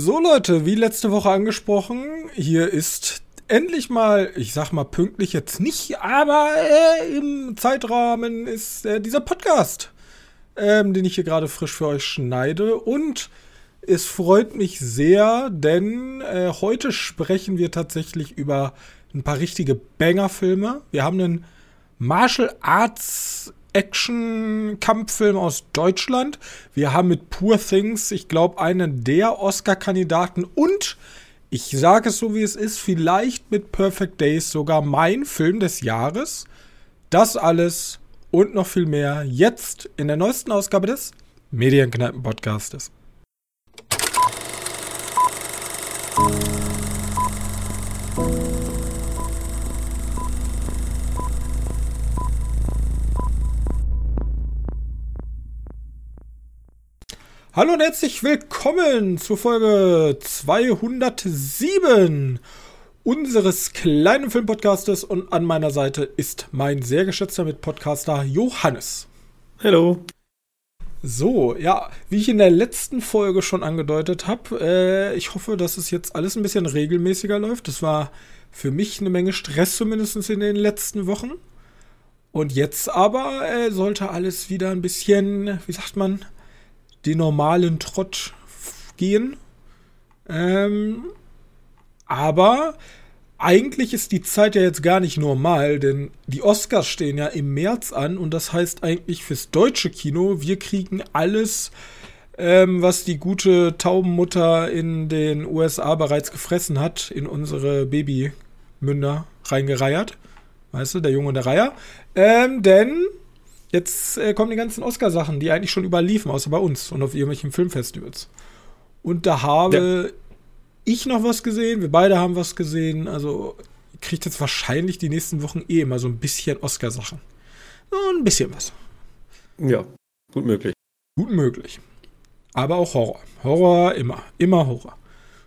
So Leute, wie letzte Woche angesprochen, hier ist endlich mal, ich sag mal pünktlich jetzt nicht, aber äh, im Zeitrahmen ist äh, dieser Podcast, ähm, den ich hier gerade frisch für euch schneide. Und es freut mich sehr, denn äh, heute sprechen wir tatsächlich über ein paar richtige Banger-Filme. Wir haben einen Martial Arts Action-Kampffilm aus Deutschland. Wir haben mit Poor Things, ich glaube, einen der Oscar-Kandidaten und ich sage es so, wie es ist, vielleicht mit Perfect Days sogar mein Film des Jahres. Das alles und noch viel mehr jetzt in der neuesten Ausgabe des Medienkneipen-Podcastes. Hallo und herzlich willkommen zur Folge 207 unseres kleinen Filmpodcastes und an meiner Seite ist mein sehr geschätzter Mitpodcaster Johannes. Hallo. So, ja, wie ich in der letzten Folge schon angedeutet habe, äh, ich hoffe, dass es jetzt alles ein bisschen regelmäßiger läuft. Das war für mich eine Menge Stress zumindest in den letzten Wochen. Und jetzt aber äh, sollte alles wieder ein bisschen, wie sagt man, den normalen Trott gehen. Ähm, aber eigentlich ist die Zeit ja jetzt gar nicht normal, denn die Oscars stehen ja im März an und das heißt eigentlich fürs deutsche Kino, wir kriegen alles, ähm, was die gute Taubenmutter in den USA bereits gefressen hat, in unsere Babymünder reingereiert. Weißt du, der Junge und der Reiher. Ähm, denn Jetzt äh, kommen die ganzen Oscar-Sachen, die eigentlich schon überliefen, außer bei uns und auf irgendwelchen Filmfestivals. Und da habe ja. ich noch was gesehen, wir beide haben was gesehen. Also kriegt jetzt wahrscheinlich die nächsten Wochen eh immer so ein bisschen Oscar-Sachen. So ein bisschen was. Ja, gut möglich. Gut möglich. Aber auch Horror. Horror immer. Immer Horror.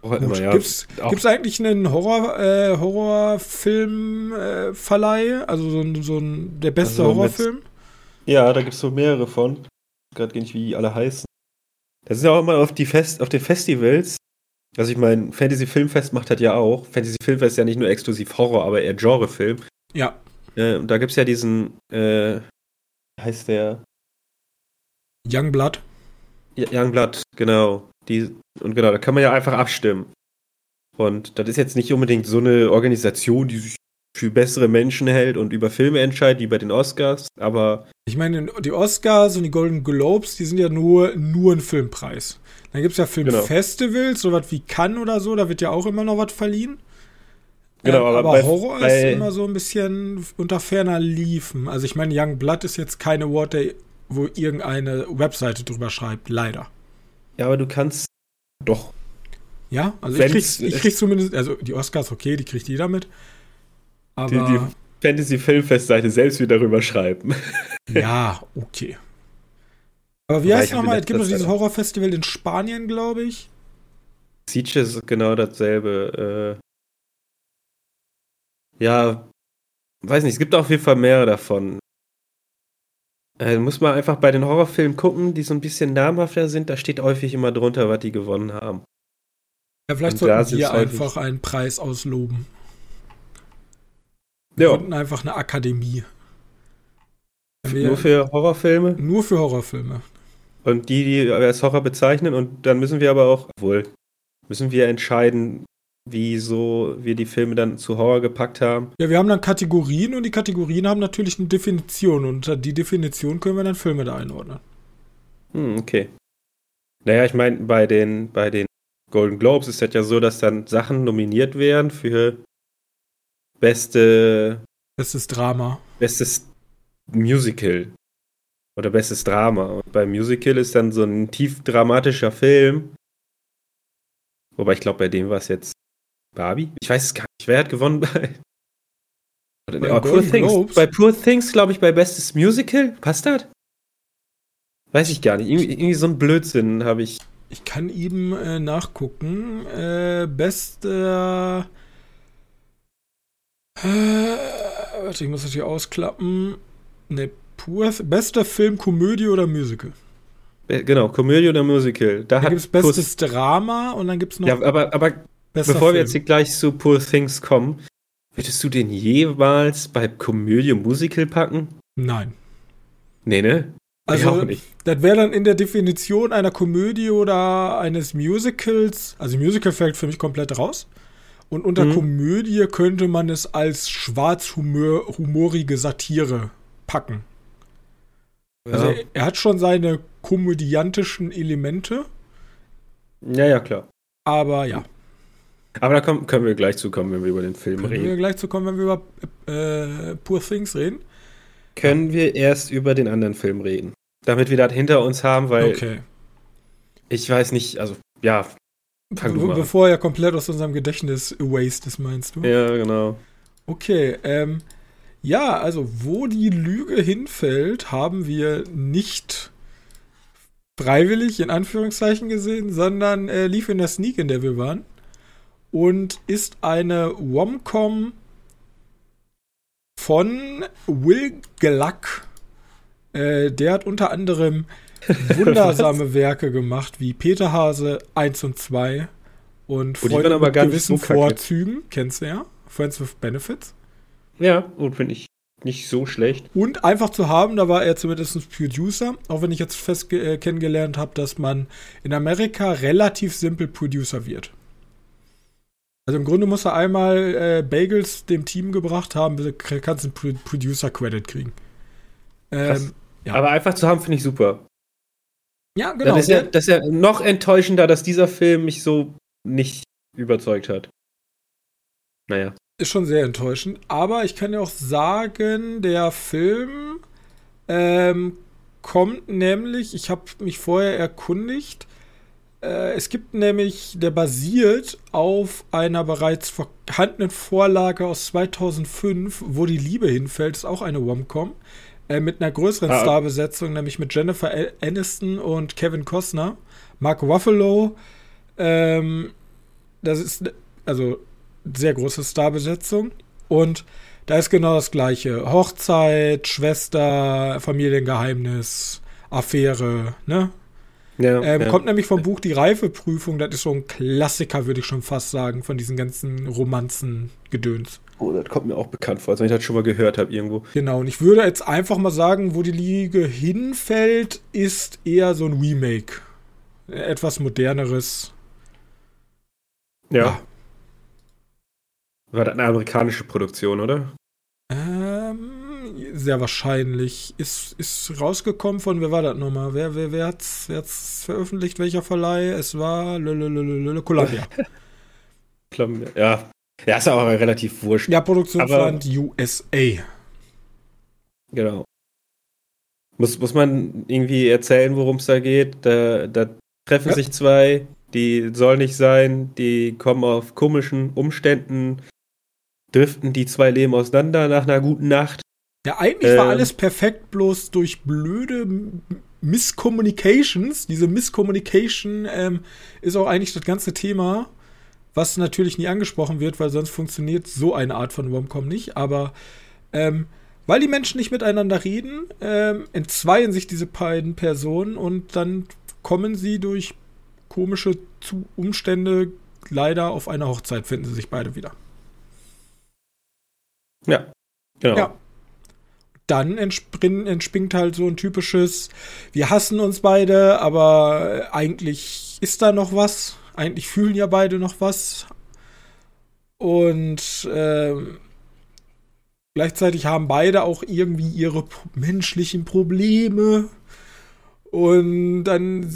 Horror immer, ja. Gibt's, gibt's eigentlich einen Horror, äh, Horrorfilm-Verleih? Äh, also so ein, so ein der beste also Horrorfilm? Ja, da gibt es so mehrere von. Gerade gar nicht, wie die alle heißen. Das ist ja auch immer auf, die Fest, auf den Festivals. Also ich meine, Fantasy Filmfest macht das ja auch. Fantasy Filmfest ist ja nicht nur exklusiv Horror, aber eher Genrefilm. Ja. Äh, und da gibt es ja diesen, äh, heißt der? Youngblood. Ja, Youngblood, genau. Die, und genau, da kann man ja einfach abstimmen. Und das ist jetzt nicht unbedingt so eine Organisation, die sich für bessere Menschen hält und über Filme entscheidet, wie bei den Oscars, aber. Ich meine, die Oscars und die Golden Globes, die sind ja nur, nur ein Filmpreis. Dann gibt es ja Filmfestivals, genau. sowas wie Cannes oder so, da wird ja auch immer noch was verliehen. Genau, ähm, aber, aber bei, Horror bei, ist immer so ein bisschen unter ferner Liefen. Also ich meine, Young Blood ist jetzt keine Award, wo irgendeine Webseite drüber schreibt, leider. Ja, aber du kannst doch. Ja, also ich krieg, ich krieg zumindest, also die Oscars, okay, die kriegt jeder mit. Aber die, die Fantasy-Filmfest-Seite selbst wieder darüber schreiben. Ja, okay. Aber wie heißt nochmal? Es gibt noch dieses Horrorfestival in Spanien, glaube ich. Siege ist genau dasselbe. Äh ja, weiß nicht, es gibt auf jeden Fall mehrere davon. Äh, muss man einfach bei den Horrorfilmen gucken, die so ein bisschen namhafter sind. Da steht häufig immer drunter, was die gewonnen haben. Ja, vielleicht sollten wir einfach einen Preis ausloben. Wir ja. gründen einfach eine Akademie. Wir nur für Horrorfilme? Nur für Horrorfilme. Und die, die als Horror bezeichnen, und dann müssen wir aber auch, obwohl, müssen wir entscheiden, wieso wir die Filme dann zu Horror gepackt haben. Ja, wir haben dann Kategorien und die Kategorien haben natürlich eine Definition und unter die Definition können wir dann Filme da einordnen. Hm, okay. Naja, ich meine, bei den, bei den Golden Globes ist das ja so, dass dann Sachen nominiert werden für beste. Bestes Drama. Bestes Musical. Oder bestes Drama. Und beim Musical ist dann so ein tief dramatischer Film. Wobei ich glaube, bei dem war es jetzt Barbie. Ich weiß es gar nicht. Wer hat gewonnen bei. Bei, oh, Poor Things. bei Poor Things, glaube ich, bei Bestes Musical. Passt das? Weiß ich gar nicht. Irgendwie, irgendwie so ein Blödsinn habe ich. Ich kann eben äh, nachgucken. Äh, bester äh, warte, ich muss das hier ausklappen. Ne, pur. Bester Film, Komödie oder Musical? Äh, Genau, Komödie oder Musical. Da gibt es bestes Drama und dann gibt es noch Ja, aber, aber bevor wir Film. jetzt hier gleich zu Poor Things kommen, würdest du den jemals bei Komödie Musical packen? Nein. Nee, ne? Ich Also, auch nicht. das wäre dann in der Definition einer Komödie oder eines Musicals. Also, Musical fällt für mich komplett raus. Und unter Mhm. Komödie könnte man es als schwarzhumorige Satire packen. Also, Ja. er, er hat schon seine komödiantischen Elemente, ja, ja, klar. aber ja. Aber da kommen, können wir gleich zu kommen, wenn wir über den Film Können reden. wir gleich zu kommen, wenn wir über äh, Poor Things reden? Können wir erst über den anderen Film reden. Damit wir das hinter uns haben, weil Okay. ich weiß nicht, also, ja, fang Be bevor er komplett aus unserem Gedächtnis erased ist, meinst du? Ja, genau. Okay, ähm, ja, also wo die Lüge hinfällt, haben wir nicht freiwillig in Anführungszeichen gesehen, sondern äh, lief in der Sneak, in der wir waren. Und ist eine Womcom von Will Gluck. Äh, der hat unter anderem wundersame Werke gemacht, wie Peter Hase 1 und 2 und Oh, Freunde mit gewissen so. Vorzügen, kennst du ja? Friends with Benefits. Ja, und finde ich nicht so schlecht. Und einfach zu haben, da war er zumindest Producer, auch wenn ich jetzt fest äh, kennengelernt habe, dass man in Amerika relativ simpel Producer wird. Also im Grunde muss er einmal äh, Bagels dem Team gebracht haben, bis du kannst einen Pro Producer-Credit kriegen. Ähm, Ja. Aber einfach zu haben, finde ich super. Ja, genau. das, ist ja, der- das ist ja noch enttäuschender, dass dieser Film mich so nicht überzeugt hat. Naja. ist schon sehr enttäuschend. Aber ich kann ja auch sagen, der Film ähm, kommt nämlich, ich habe mich vorher erkundigt, äh, es gibt nämlich, der basiert auf einer bereits vorhandenen Vorlage aus 2005, wo die Liebe hinfällt, ist auch eine Womcom. Äh, mit einer größeren Ah. Starbesetzung, nämlich mit Jennifer Aniston und Kevin Costner. Mark Ruffalo, ähm, das ist also sehr große Starbesetzung. Und da ist genau das gleiche. Hochzeit, Schwester, Familiengeheimnis, Affäre, ne? Ja, Ähm, ja. Kommt nämlich vom Buch Die Reifeprüfung. Das ist so ein Klassiker, würde ich schon fast sagen, von diesen ganzen Romanzen-Gedöns. Oh, das kommt mir auch bekannt vor, als wenn ich das schon mal gehört habe irgendwo. Genau, und ich würde jetzt einfach mal sagen, wo die Liege hinfällt, ist eher so ein Remake. Etwas moderneres. Ja. War das eine amerikanische Produktion, oder? Ähm, sehr wahrscheinlich. Ist, ist rausgekommen von, wer war das nochmal? Wer, wer, wer hat's, wer hat's veröffentlicht? Welcher Verleih? Es war Columbia. Klamm- Ja. Ja, ist aber relativ wurscht. ja, Produktionsland USA. Genau. Muss, muss man irgendwie erzählen, worum es da geht? Da, da treffen Ja. sich zwei, die soll nicht sein, die kommen auf komischen Umständen, driften die zwei Leben auseinander nach einer guten Nacht. Ja, eigentlich war Ähm. alles perfekt, bloß durch blöde Miscommunications. Diese Miscommunication ähm, ist auch eigentlich das ganze Thema, was natürlich nie angesprochen wird, weil sonst funktioniert so eine Art von Romcom nicht. Aber ähm, weil die Menschen nicht miteinander reden, ähm, entzweien sich diese beiden Personen und dann kommen sie durch komische Zu Umstände leider auf einer Hochzeit, finden sie sich beide wieder. Ja. Genau. Ja. Dann entspring, entspringt halt so ein typisches, wir hassen uns beide, aber eigentlich ist da noch was. Eigentlich fühlen ja beide noch was. Und ähm, gleichzeitig haben beide auch irgendwie ihre menschlichen Probleme. Und dann äh,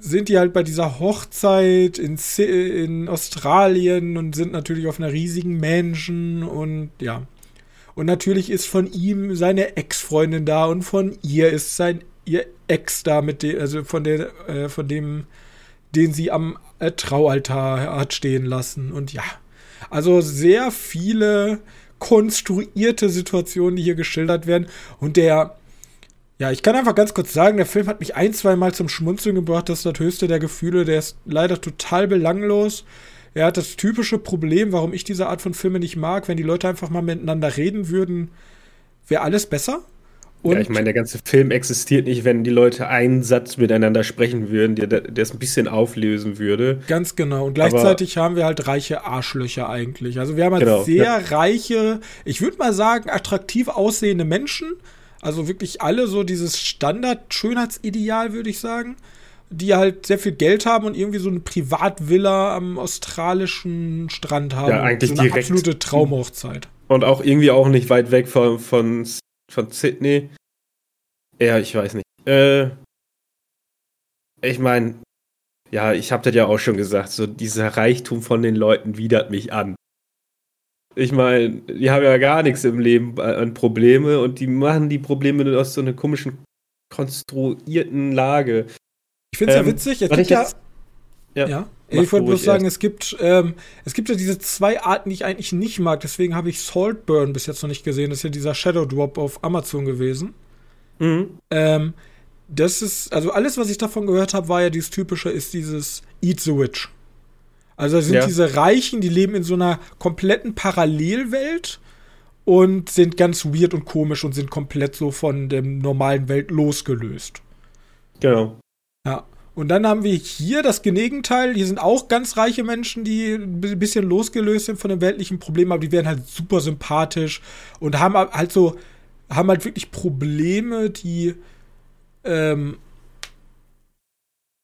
sind die halt bei dieser Hochzeit in, in Australien und sind natürlich auf einer riesigen Mansion und ja. Und natürlich ist von ihm seine Ex-Freundin da und von ihr ist sein ihr Ex da, mit dem, also von der, äh, von dem, den sie am äh, Traualtar hat stehen lassen. Und ja. Also sehr viele konstruierte Situationen, die hier geschildert werden. Und der, ja, ich kann einfach ganz kurz sagen, der Film hat mich ein, zwei Mal zum Schmunzeln gebracht. Das ist das höchste der Gefühle. Der ist leider total belanglos. Er hat das typische Problem, warum ich diese Art von Filme nicht mag. Wenn die Leute einfach mal miteinander reden würden, wäre alles besser. Und ja, ich meine, der ganze Film existiert nicht, wenn die Leute einen Satz miteinander sprechen würden, der, der es ein bisschen auflösen würde. Ganz genau. Und gleichzeitig Aber haben wir halt reiche Arschlöcher eigentlich. Also wir haben halt genau, sehr ja. reiche, ich würde mal sagen, attraktiv aussehende Menschen. Also wirklich alle so dieses Standard-Schönheitsideal, würde ich sagen. Die halt sehr viel Geld haben und irgendwie so eine Privatvilla am australischen Strand haben. Ja, eigentlich so eine direkt. absolute Traumhochzeit. Und auch irgendwie auch nicht weit weg von, von von Sydney. Ja, ich weiß nicht. Äh, ich meine, ja, ich habe das ja auch schon gesagt, so dieser Reichtum von den Leuten widert mich an. Ich meine, die haben ja gar nichts im Leben an Probleme und die machen die Probleme aus so einer komischen, konstruierten Lage. Ich finde es ähm, ja witzig, es gibt ja, jetzt, ja, ja. Ich wollte bloß sagen, es gibt, ähm, es gibt ja diese zwei Arten, die ich eigentlich nicht mag. Deswegen habe ich Saltburn bis jetzt noch nicht gesehen. Das ist ja dieser Shadow Drop auf Amazon gewesen. Mhm. Ähm, das ist, also alles, was ich davon gehört habe, war ja dieses typische, ist dieses Eat the Witch. Also das sind ja. diese Reichen, die leben in so einer kompletten Parallelwelt und sind ganz weird und komisch und sind komplett so von der normalen Welt losgelöst. Genau. Ja. Und dann haben wir hier das Gegenteil. Hier sind auch ganz reiche Menschen, die ein bisschen losgelöst sind von den weltlichen Problemen, aber die werden halt super sympathisch und haben halt so, haben halt wirklich Probleme, die, ähm,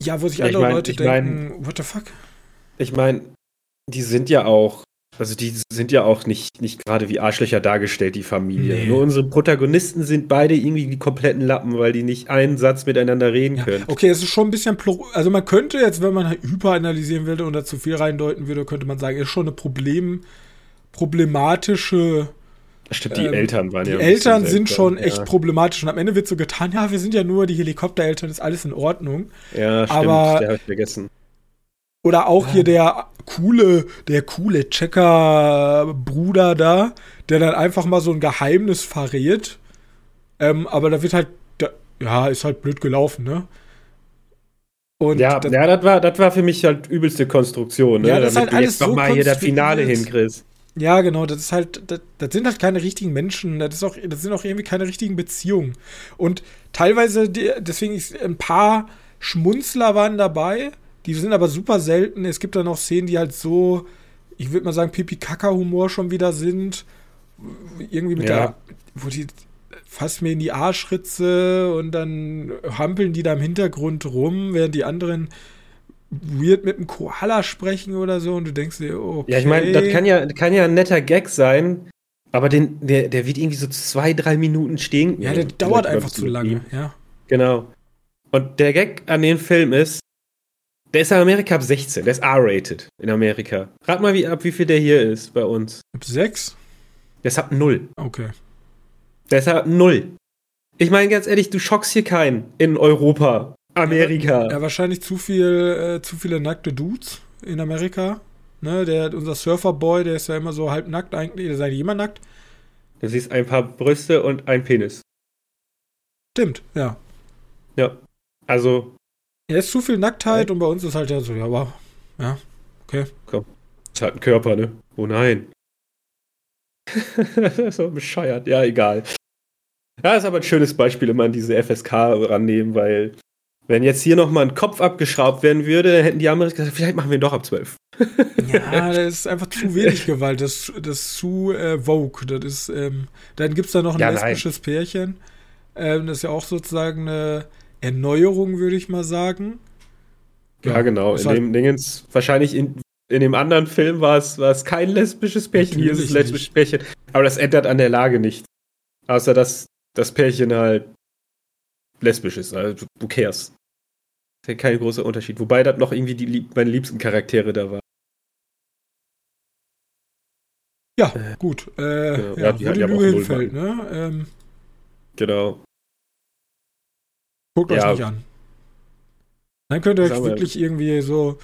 ja, wo sich andere mein, Leute denken, mein, what the fuck? Ich meine, die sind ja auch also die sind ja auch nicht, nicht gerade wie Arschlöcher dargestellt, die Familie. Nee. Nur unsere Protagonisten sind beide irgendwie die kompletten Lappen, weil die nicht einen Satz miteinander reden ja. können. Okay, es ist schon ein bisschen, also man könnte jetzt, wenn man hyperanalysieren würde und da zu viel reindeuten würde, könnte man sagen, ist schon eine Problem, problematische Stimmt, die ähm, Eltern waren die ja. Die Eltern sind schon echt ja. problematisch und am Ende wird so getan, ja, wir sind ja nur die Helikoptereltern, ist alles in Ordnung. Ja, stimmt, aber, der habe ich vergessen. Oder auch hier der coole, der coole Checker-Bruder da, der dann einfach mal so ein Geheimnis verrät. Ähm, aber da wird halt, da, ja, ist halt blöd gelaufen, ne? Und ja, das, ja, das war, das war für mich halt übelste Konstruktion, ne? Ja, das Damit ist halt alles so mal hier das Finale hinkriegst. Ja, genau, das ist halt, das, das, sind halt keine richtigen Menschen, das, ist auch, das sind auch irgendwie keine richtigen Beziehungen. Und teilweise, deswegen ist ein paar Schmunzler waren dabei, die sind aber super selten. Es gibt dann auch Szenen, die halt so, ich würde mal sagen, Pipi-Kaka-Humor schon wieder sind. Irgendwie mit ja. der, wo die fast mir in die Arschritze und dann hampeln die da im Hintergrund rum, während die anderen weird mit einem Koala sprechen oder so und du denkst dir, okay. Ja, ich meine, das kann ja, kann ja ein netter Gag sein, aber den, der, der wird irgendwie so zwei, drei Minuten stehen. Ja, der dauert einfach zu lange, ja. Genau. Und der Gag an dem Film ist, der ist in Amerika ab 16. Der ist R-rated in Amerika. Rat mal, wie, ab wie viel der hier ist bei uns. Ab 6? Der ist ab 0. Okay. Der ist ab 0. Ich meine, ganz ehrlich, du schockst hier keinen in Europa, Amerika. Ja, ja wahrscheinlich zu viel, äh, zu viele nackte Dudes in Amerika. Ne, der, unser Surferboy, der ist ja immer so halb nackt eigentlich. Der ist eigentlich immer nackt. Du siehst ein paar Brüste und ein Penis. Stimmt, ja. Ja. Also, er ist zu viel Nacktheit und bei uns ist halt ja so, ja, aber, ja, okay. Komm, ist halt ein Körper, ne? Oh nein. so bescheuert, ja, egal. Ja, ist aber ein schönes Beispiel, immer an diese FSK rannehmen, weil wenn jetzt hier nochmal ein Kopf abgeschraubt werden würde, hätten die Amerikaner gesagt, vielleicht machen wir ihn doch ab 12. ja, das ist einfach zu wenig Gewalt, das, das ist zu äh, Vogue. Das ist, ähm, dann gibt es da noch ein ja, lesbisches nein. Pärchen. Ähm, das ist ja auch sozusagen eine Erneuerung, würde ich mal sagen. Ja, ja genau. In dem Dingens, wahrscheinlich in, in dem anderen Film war es, war es kein lesbisches Pärchen, hier ist es lesbisches Pärchen. Aber das ändert an der Lage nichts. Außer dass das Pärchen halt lesbisch ist. Also du cares. Das ist ja kein großer Unterschied. Wobei das noch irgendwie die, meine liebsten Charaktere da waren. Ja, äh, gut. Äh, genau. ja, ja, die wo die Lüge hinfällt, ne? Ähm, genau. Guckt ja. euch nicht an. Dann könnt ihr euch wirklich irgendwie so,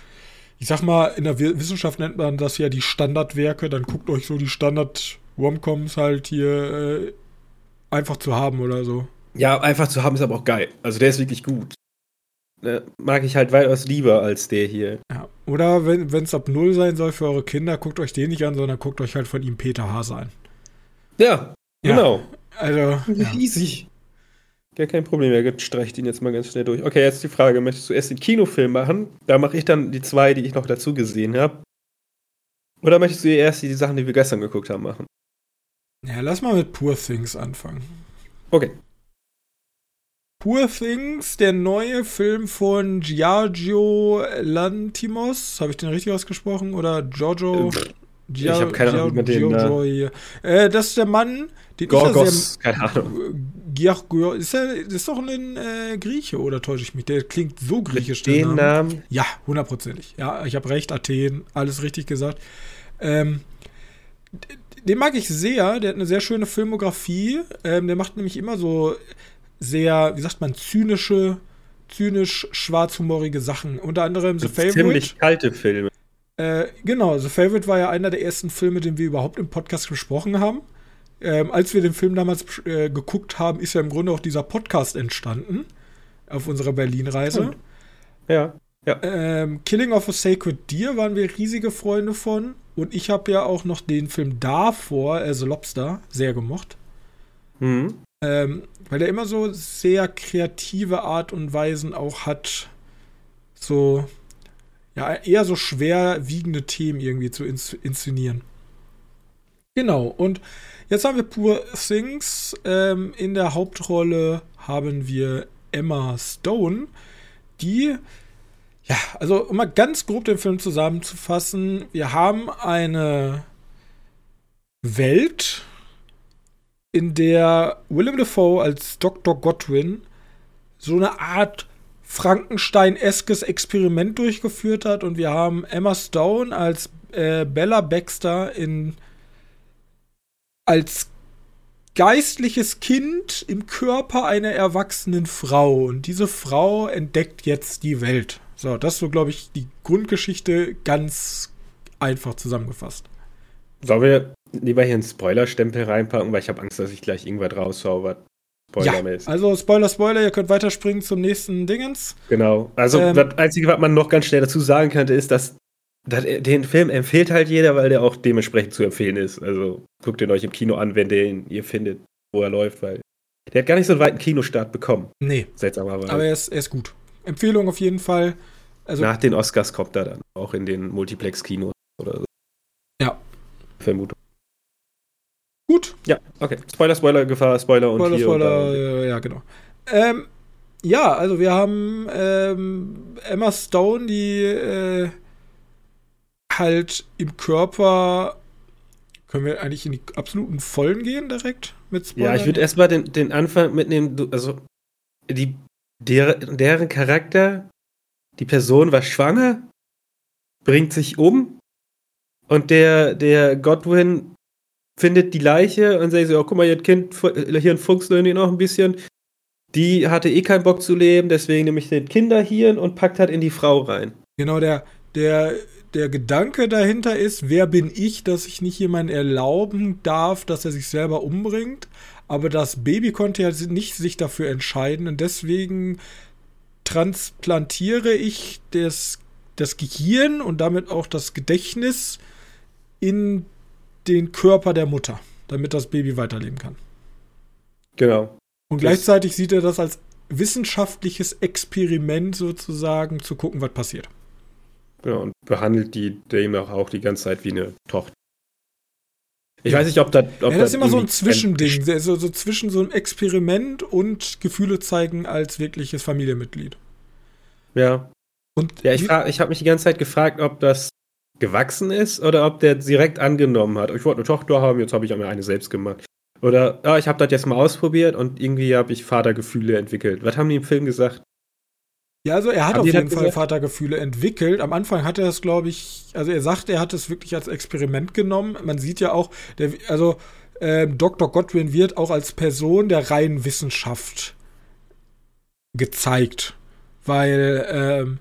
ich sag mal, in der Wissenschaft nennt man das ja die Standardwerke, dann guckt euch so die Standard-Romcoms halt hier äh, einfach zu haben oder so. Ja, einfach zu haben ist aber auch geil. Also der ist wirklich gut. Ne, mag ich halt weitaus lieber als der hier. Ja. Oder wenn es ab Null sein soll für eure Kinder, guckt euch den nicht an, sondern guckt euch halt von ihm Peter Hase an. Ja, ja. genau. Also. Ja. Riesig. Ja, kein Problem, er streicht ihn jetzt mal ganz schnell durch. Okay, jetzt die Frage: Möchtest du erst den Kinofilm machen? Da mache ich dann die zwei, die ich noch dazu gesehen habe. Oder möchtest du erst die Sachen, die wir gestern geguckt haben, machen? Ja, lass mal mit Poor Things anfangen. Okay. Poor Things, der neue Film von Giorgio Lantimos. Habe ich den richtig ausgesprochen? Oder Giorgio? Äh, ich habe keine Ahnung mit dem. Giorgio, äh, das ist der Mann, den Gorgos, ich keine Ahnung. Giorgio, ist, er, ist doch ein äh, Grieche, oder täusche ich mich? Der klingt so griechisch. Mit den Namen? Ja, hundertprozentig. Ja, ich habe recht, Athen, alles richtig gesagt. Ähm, den mag ich sehr, der hat eine sehr schöne Filmografie. Ähm, der macht nämlich immer so sehr, wie sagt man, zynische, zynisch schwarzhumorige Sachen. Unter anderem The Favorite. Ziemlich kalte Filme. Äh, genau, The Favorite war ja einer der ersten Filme, den wir überhaupt im Podcast besprochen haben. Ähm, als wir den Film damals äh, geguckt haben, ist ja im Grunde auch dieser Podcast entstanden. Auf unserer Berlin-Reise. Ja. ja. Ähm, Killing of a Sacred Deer waren wir riesige Freunde von. Und ich habe ja auch noch den Film davor, The Lobster, sehr gemocht. Mhm. Ähm, weil der immer so sehr kreative Art und Weisen auch hat, so, ja, eher so schwerwiegende Themen irgendwie zu ins inszenieren. Genau, und jetzt haben wir Poor Things. Ähm, in der Hauptrolle haben wir Emma Stone, die, ja, also um mal ganz grob den Film zusammenzufassen, wir haben eine Welt, in der Willem Dafoe als Dr. Godwin so eine Art Frankenstein-eskes Experiment durchgeführt hat und wir haben Emma Stone als äh, Bella Baxter in als geistliches Kind im Körper einer erwachsenen Frau und diese Frau entdeckt jetzt die Welt. So, das so, glaube ich, die Grundgeschichte ganz einfach zusammengefasst. Sollen wir lieber hier einen Spoiler-Stempel reinpacken, weil ich habe Angst, dass ich gleich irgendwas raushau, was Spoiler-mäßig. Ja, also Spoiler, Spoiler, ihr könnt weiterspringen zum nächsten Dingens. Genau. Also ähm, das Einzige, was man noch ganz schnell dazu sagen könnte, ist, dass, dass den Film empfiehlt halt jeder, weil der auch dementsprechend zu empfehlen ist. Also guckt ihn euch im Kino an, wenn den ihr findet, wo er läuft, weil der hat gar nicht so einen weiten Kinostart bekommen. Nee. Seltsamerweise. Aber er ist, er ist gut. Empfehlung auf jeden Fall. Also, Nach den Oscars kommt er dann auch in den Multiplex-Kinos oder so. Ja. Vermutung. Gut. Ja, okay. Spoiler, Spoiler, Gefahr, Spoiler und Spoiler, hier Spoiler, und da. ja, genau. Ähm, ja, also wir haben ähm, Emma Stone, die äh, halt im Körper können wir eigentlich in die absoluten Vollen gehen direkt mit Spoilern? Ja, ich würde erstmal den, den Anfang mitnehmen. Also, die, der, deren Charakter, die Person war schwanger, bringt sich um und der, der Godwin findet die Leiche und sagt so, oh, guck mal, ihr Kind, hier ein Fuchslearning noch ein bisschen. Die hatte eh keinen Bock zu leben, deswegen nehme ich den Kinderhirn und packt halt in die Frau rein. Genau, der, der, der Gedanke dahinter ist, wer bin ich, dass ich nicht jemanden erlauben darf, dass er sich selber umbringt. Aber das Baby konnte ja nicht sich dafür entscheiden und deswegen transplantiere ich das, das Gehirn und damit auch das Gedächtnis in den Körper der Mutter, damit das Baby weiterleben kann. Genau. Und gleichzeitig sieht er das als wissenschaftliches Experiment sozusagen, zu gucken, was passiert. Genau, und behandelt die Dame auch die ganze Zeit wie eine Tochter. Ich weiß nicht, ob das. Ob ja, das ist immer so ein Zwischending, so, so zwischen so einem Experiment und Gefühle zeigen als wirkliches Familienmitglied. Ja. Und ja, ich, ich habe mich die ganze Zeit gefragt, ob das gewachsen ist oder ob der direkt angenommen hat. Ich wollte eine Tochter haben, jetzt habe ich mir eine selbst gemacht. Oder ja, ich habe das jetzt mal ausprobiert und irgendwie habe ich Vatergefühle entwickelt. Was haben die im Film gesagt? Ja, also er hat haben auf jeden Fall gesagt? Vatergefühle entwickelt. Am Anfang hat er es, glaube ich, also er sagt, er hat es wirklich als Experiment genommen. Man sieht ja auch, der, also äh, Dr. Godwin wird auch als Person der reinen Wissenschaft gezeigt. Weil ähm,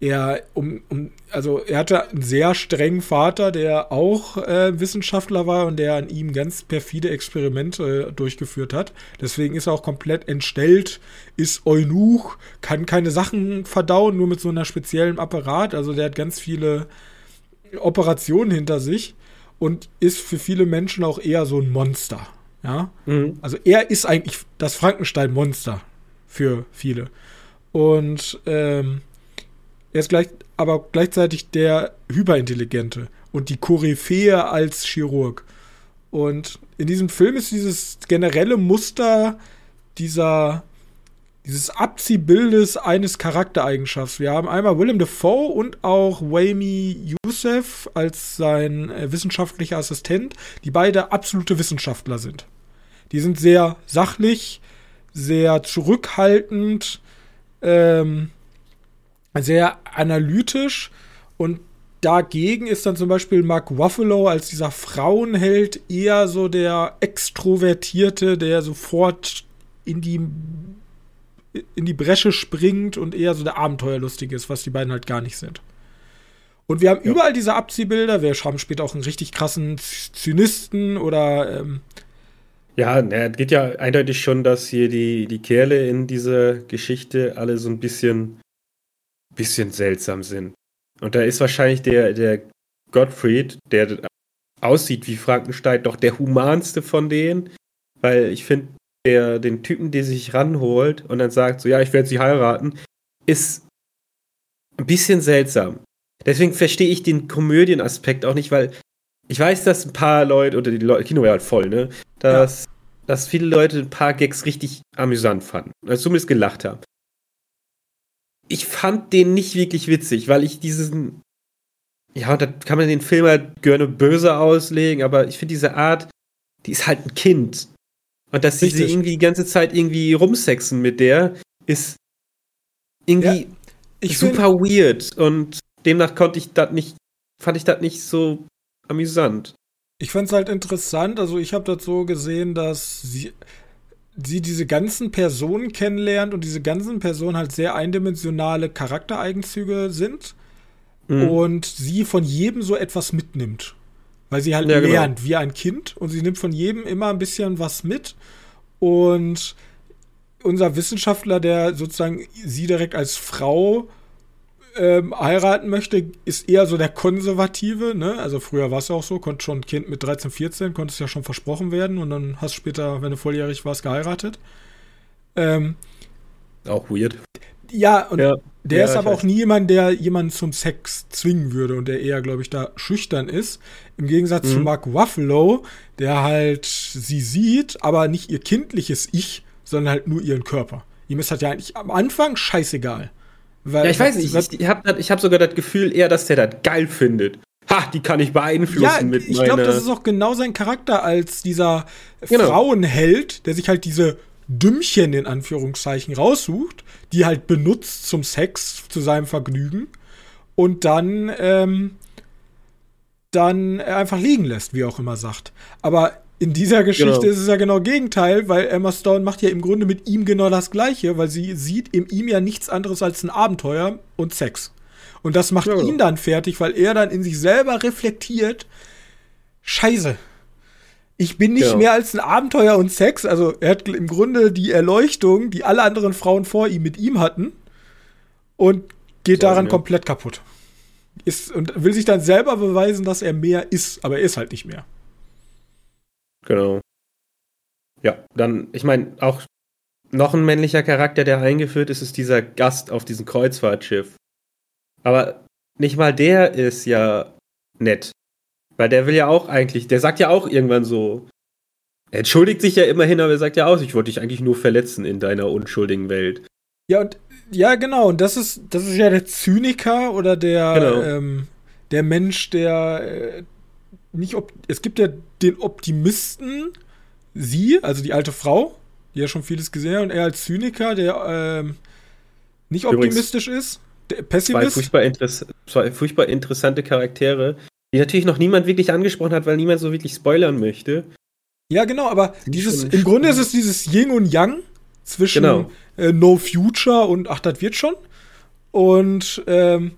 er um, um also er hatte einen sehr strengen Vater, der auch äh, Wissenschaftler war und der an ihm ganz perfide Experimente äh, durchgeführt hat. Deswegen ist er auch komplett entstellt, ist Eunuch, kann keine Sachen verdauen, nur mit so einer speziellen Apparat. Also der hat ganz viele Operationen hinter sich und ist für viele Menschen auch eher so ein Monster. Ja, mhm. also er ist eigentlich das Frankenstein-Monster. für viele. Und ähm, er ist gleich, aber gleichzeitig der Hyperintelligente und die Koryphäe als Chirurg. Und in diesem Film ist dieses generelle Muster dieser dieses Abziehbildes eines Charaktereigenschafts. Wir haben einmal Willem Dafoe und auch Waymi Youssef als sein äh, wissenschaftlicher Assistent, die beide absolute Wissenschaftler sind. Die sind sehr sachlich, sehr zurückhaltend, ähm, sehr analytisch und dagegen ist dann zum Beispiel Mark Ruffalo als dieser Frauenheld eher so der Extrovertierte, der sofort in die in die Bresche springt und eher so der Abenteuerlustige ist, was die beiden halt gar nicht sind. Und wir haben ja. überall diese Abziehbilder. Wir haben später auch einen richtig krassen Zynisten oder ähm, ja, es geht ja eindeutig schon, dass hier die, die Kerle in dieser Geschichte alle so ein bisschen, bisschen seltsam sind. Und da ist wahrscheinlich der, der Gottfried, der aussieht wie Frankenstein, doch der humanste von denen. Weil ich finde, der den Typen, der sich ranholt und dann sagt, so ja, ich werde sie heiraten, ist ein bisschen seltsam. Deswegen verstehe ich den Komödienaspekt auch nicht, weil ich weiß, dass ein paar Leute, oder die Leute, Kino war halt voll, ne? Dass, ja. dass viele Leute ein paar Gags richtig amüsant fanden. Also zumindest gelacht haben. Ich fand den nicht wirklich witzig, weil ich diesen. Ja, da kann man den Film halt gerne böse auslegen, aber ich finde diese Art, die ist halt ein Kind. Und dass sie irgendwie die ganze Zeit irgendwie rumsexen mit der, ist irgendwie ja, super weird. Und demnach konnte ich das nicht, fand ich das nicht so amüsant. Ich fand es halt interessant, also ich habe das so gesehen, dass sie, sie diese ganzen Personen kennenlernt und diese ganzen Personen halt sehr eindimensionale Charaktereigenzüge sind mhm. und sie von jedem so etwas mitnimmt. Weil sie halt ja, genau. lernt wie ein Kind und sie nimmt von jedem immer ein bisschen was mit. Und unser Wissenschaftler, der sozusagen sie direkt als Frau ähm, heiraten möchte, ist eher so der Konservative. Ne? Also früher war es ja auch so, konnte schon ein Kind mit 13, 14, konnte es ja schon versprochen werden und dann hast du später, wenn du volljährig warst, geheiratet. Ähm, auch weird. Ja, und ja, der ja, ist aber auch nie jemand, der jemanden zum Sex zwingen würde und der eher, glaube ich, da schüchtern ist. Im Gegensatz mhm. zu Mark Ruffalo, der halt sie sieht, aber nicht ihr kindliches Ich, sondern halt nur ihren Körper. Ihm ist halt ja eigentlich am Anfang scheißegal. Weil, ja, ich weiß nicht, ich, ich habe hab sogar das Gefühl eher, dass der das geil findet. Ha, die kann ich beeinflussen ja, mit ich glaube, das ist auch genau sein Charakter als dieser genau. Frauenheld, der sich halt diese Dümmchen in Anführungszeichen raussucht, die halt benutzt zum Sex, zu seinem Vergnügen und dann ähm, dann einfach liegen lässt, wie auch immer sagt. Aber in dieser Geschichte genau. ist es ja genau Gegenteil, weil Emma Stone macht ja im Grunde mit ihm genau das Gleiche, weil sie sieht in ihm ja nichts anderes als ein Abenteuer und Sex. Und das macht ja, genau. ihn dann fertig, weil er dann in sich selber reflektiert, Scheiße, ich bin nicht ja. mehr als ein Abenteuer und Sex. Also er hat im Grunde die Erleuchtung, die alle anderen Frauen vor ihm mit ihm hatten und geht daran ja. komplett kaputt. Ist, und will sich dann selber beweisen, dass er mehr ist, aber er ist halt nicht mehr. Genau. Ja, dann, ich meine, auch noch ein männlicher Charakter, der eingeführt ist, ist dieser Gast auf diesem Kreuzfahrtschiff. Aber nicht mal der ist ja nett. Weil der will ja auch eigentlich, der sagt ja auch irgendwann so, er entschuldigt sich ja immerhin, aber er sagt ja auch, ich wollte dich eigentlich nur verletzen in deiner unschuldigen Welt. Ja, und ja, genau, und das ist, das ist ja der Zyniker oder der, genau. ähm, der Mensch, der äh, nicht, ob, es gibt ja den Optimisten, sie, also die alte Frau, die ja schon vieles gesehen hat, und er als Zyniker, der ähm, nicht optimistisch Übrigens, ist, der Pessimist. Zwei furchtbar, zwei furchtbar interessante Charaktere, die natürlich noch niemand wirklich angesprochen hat, weil niemand so wirklich spoilern möchte. Ja, genau, aber dieses, im Grunde ist es dieses Yin und Yang zwischen genau. äh, No Future und ach, das wird schon. Und ähm,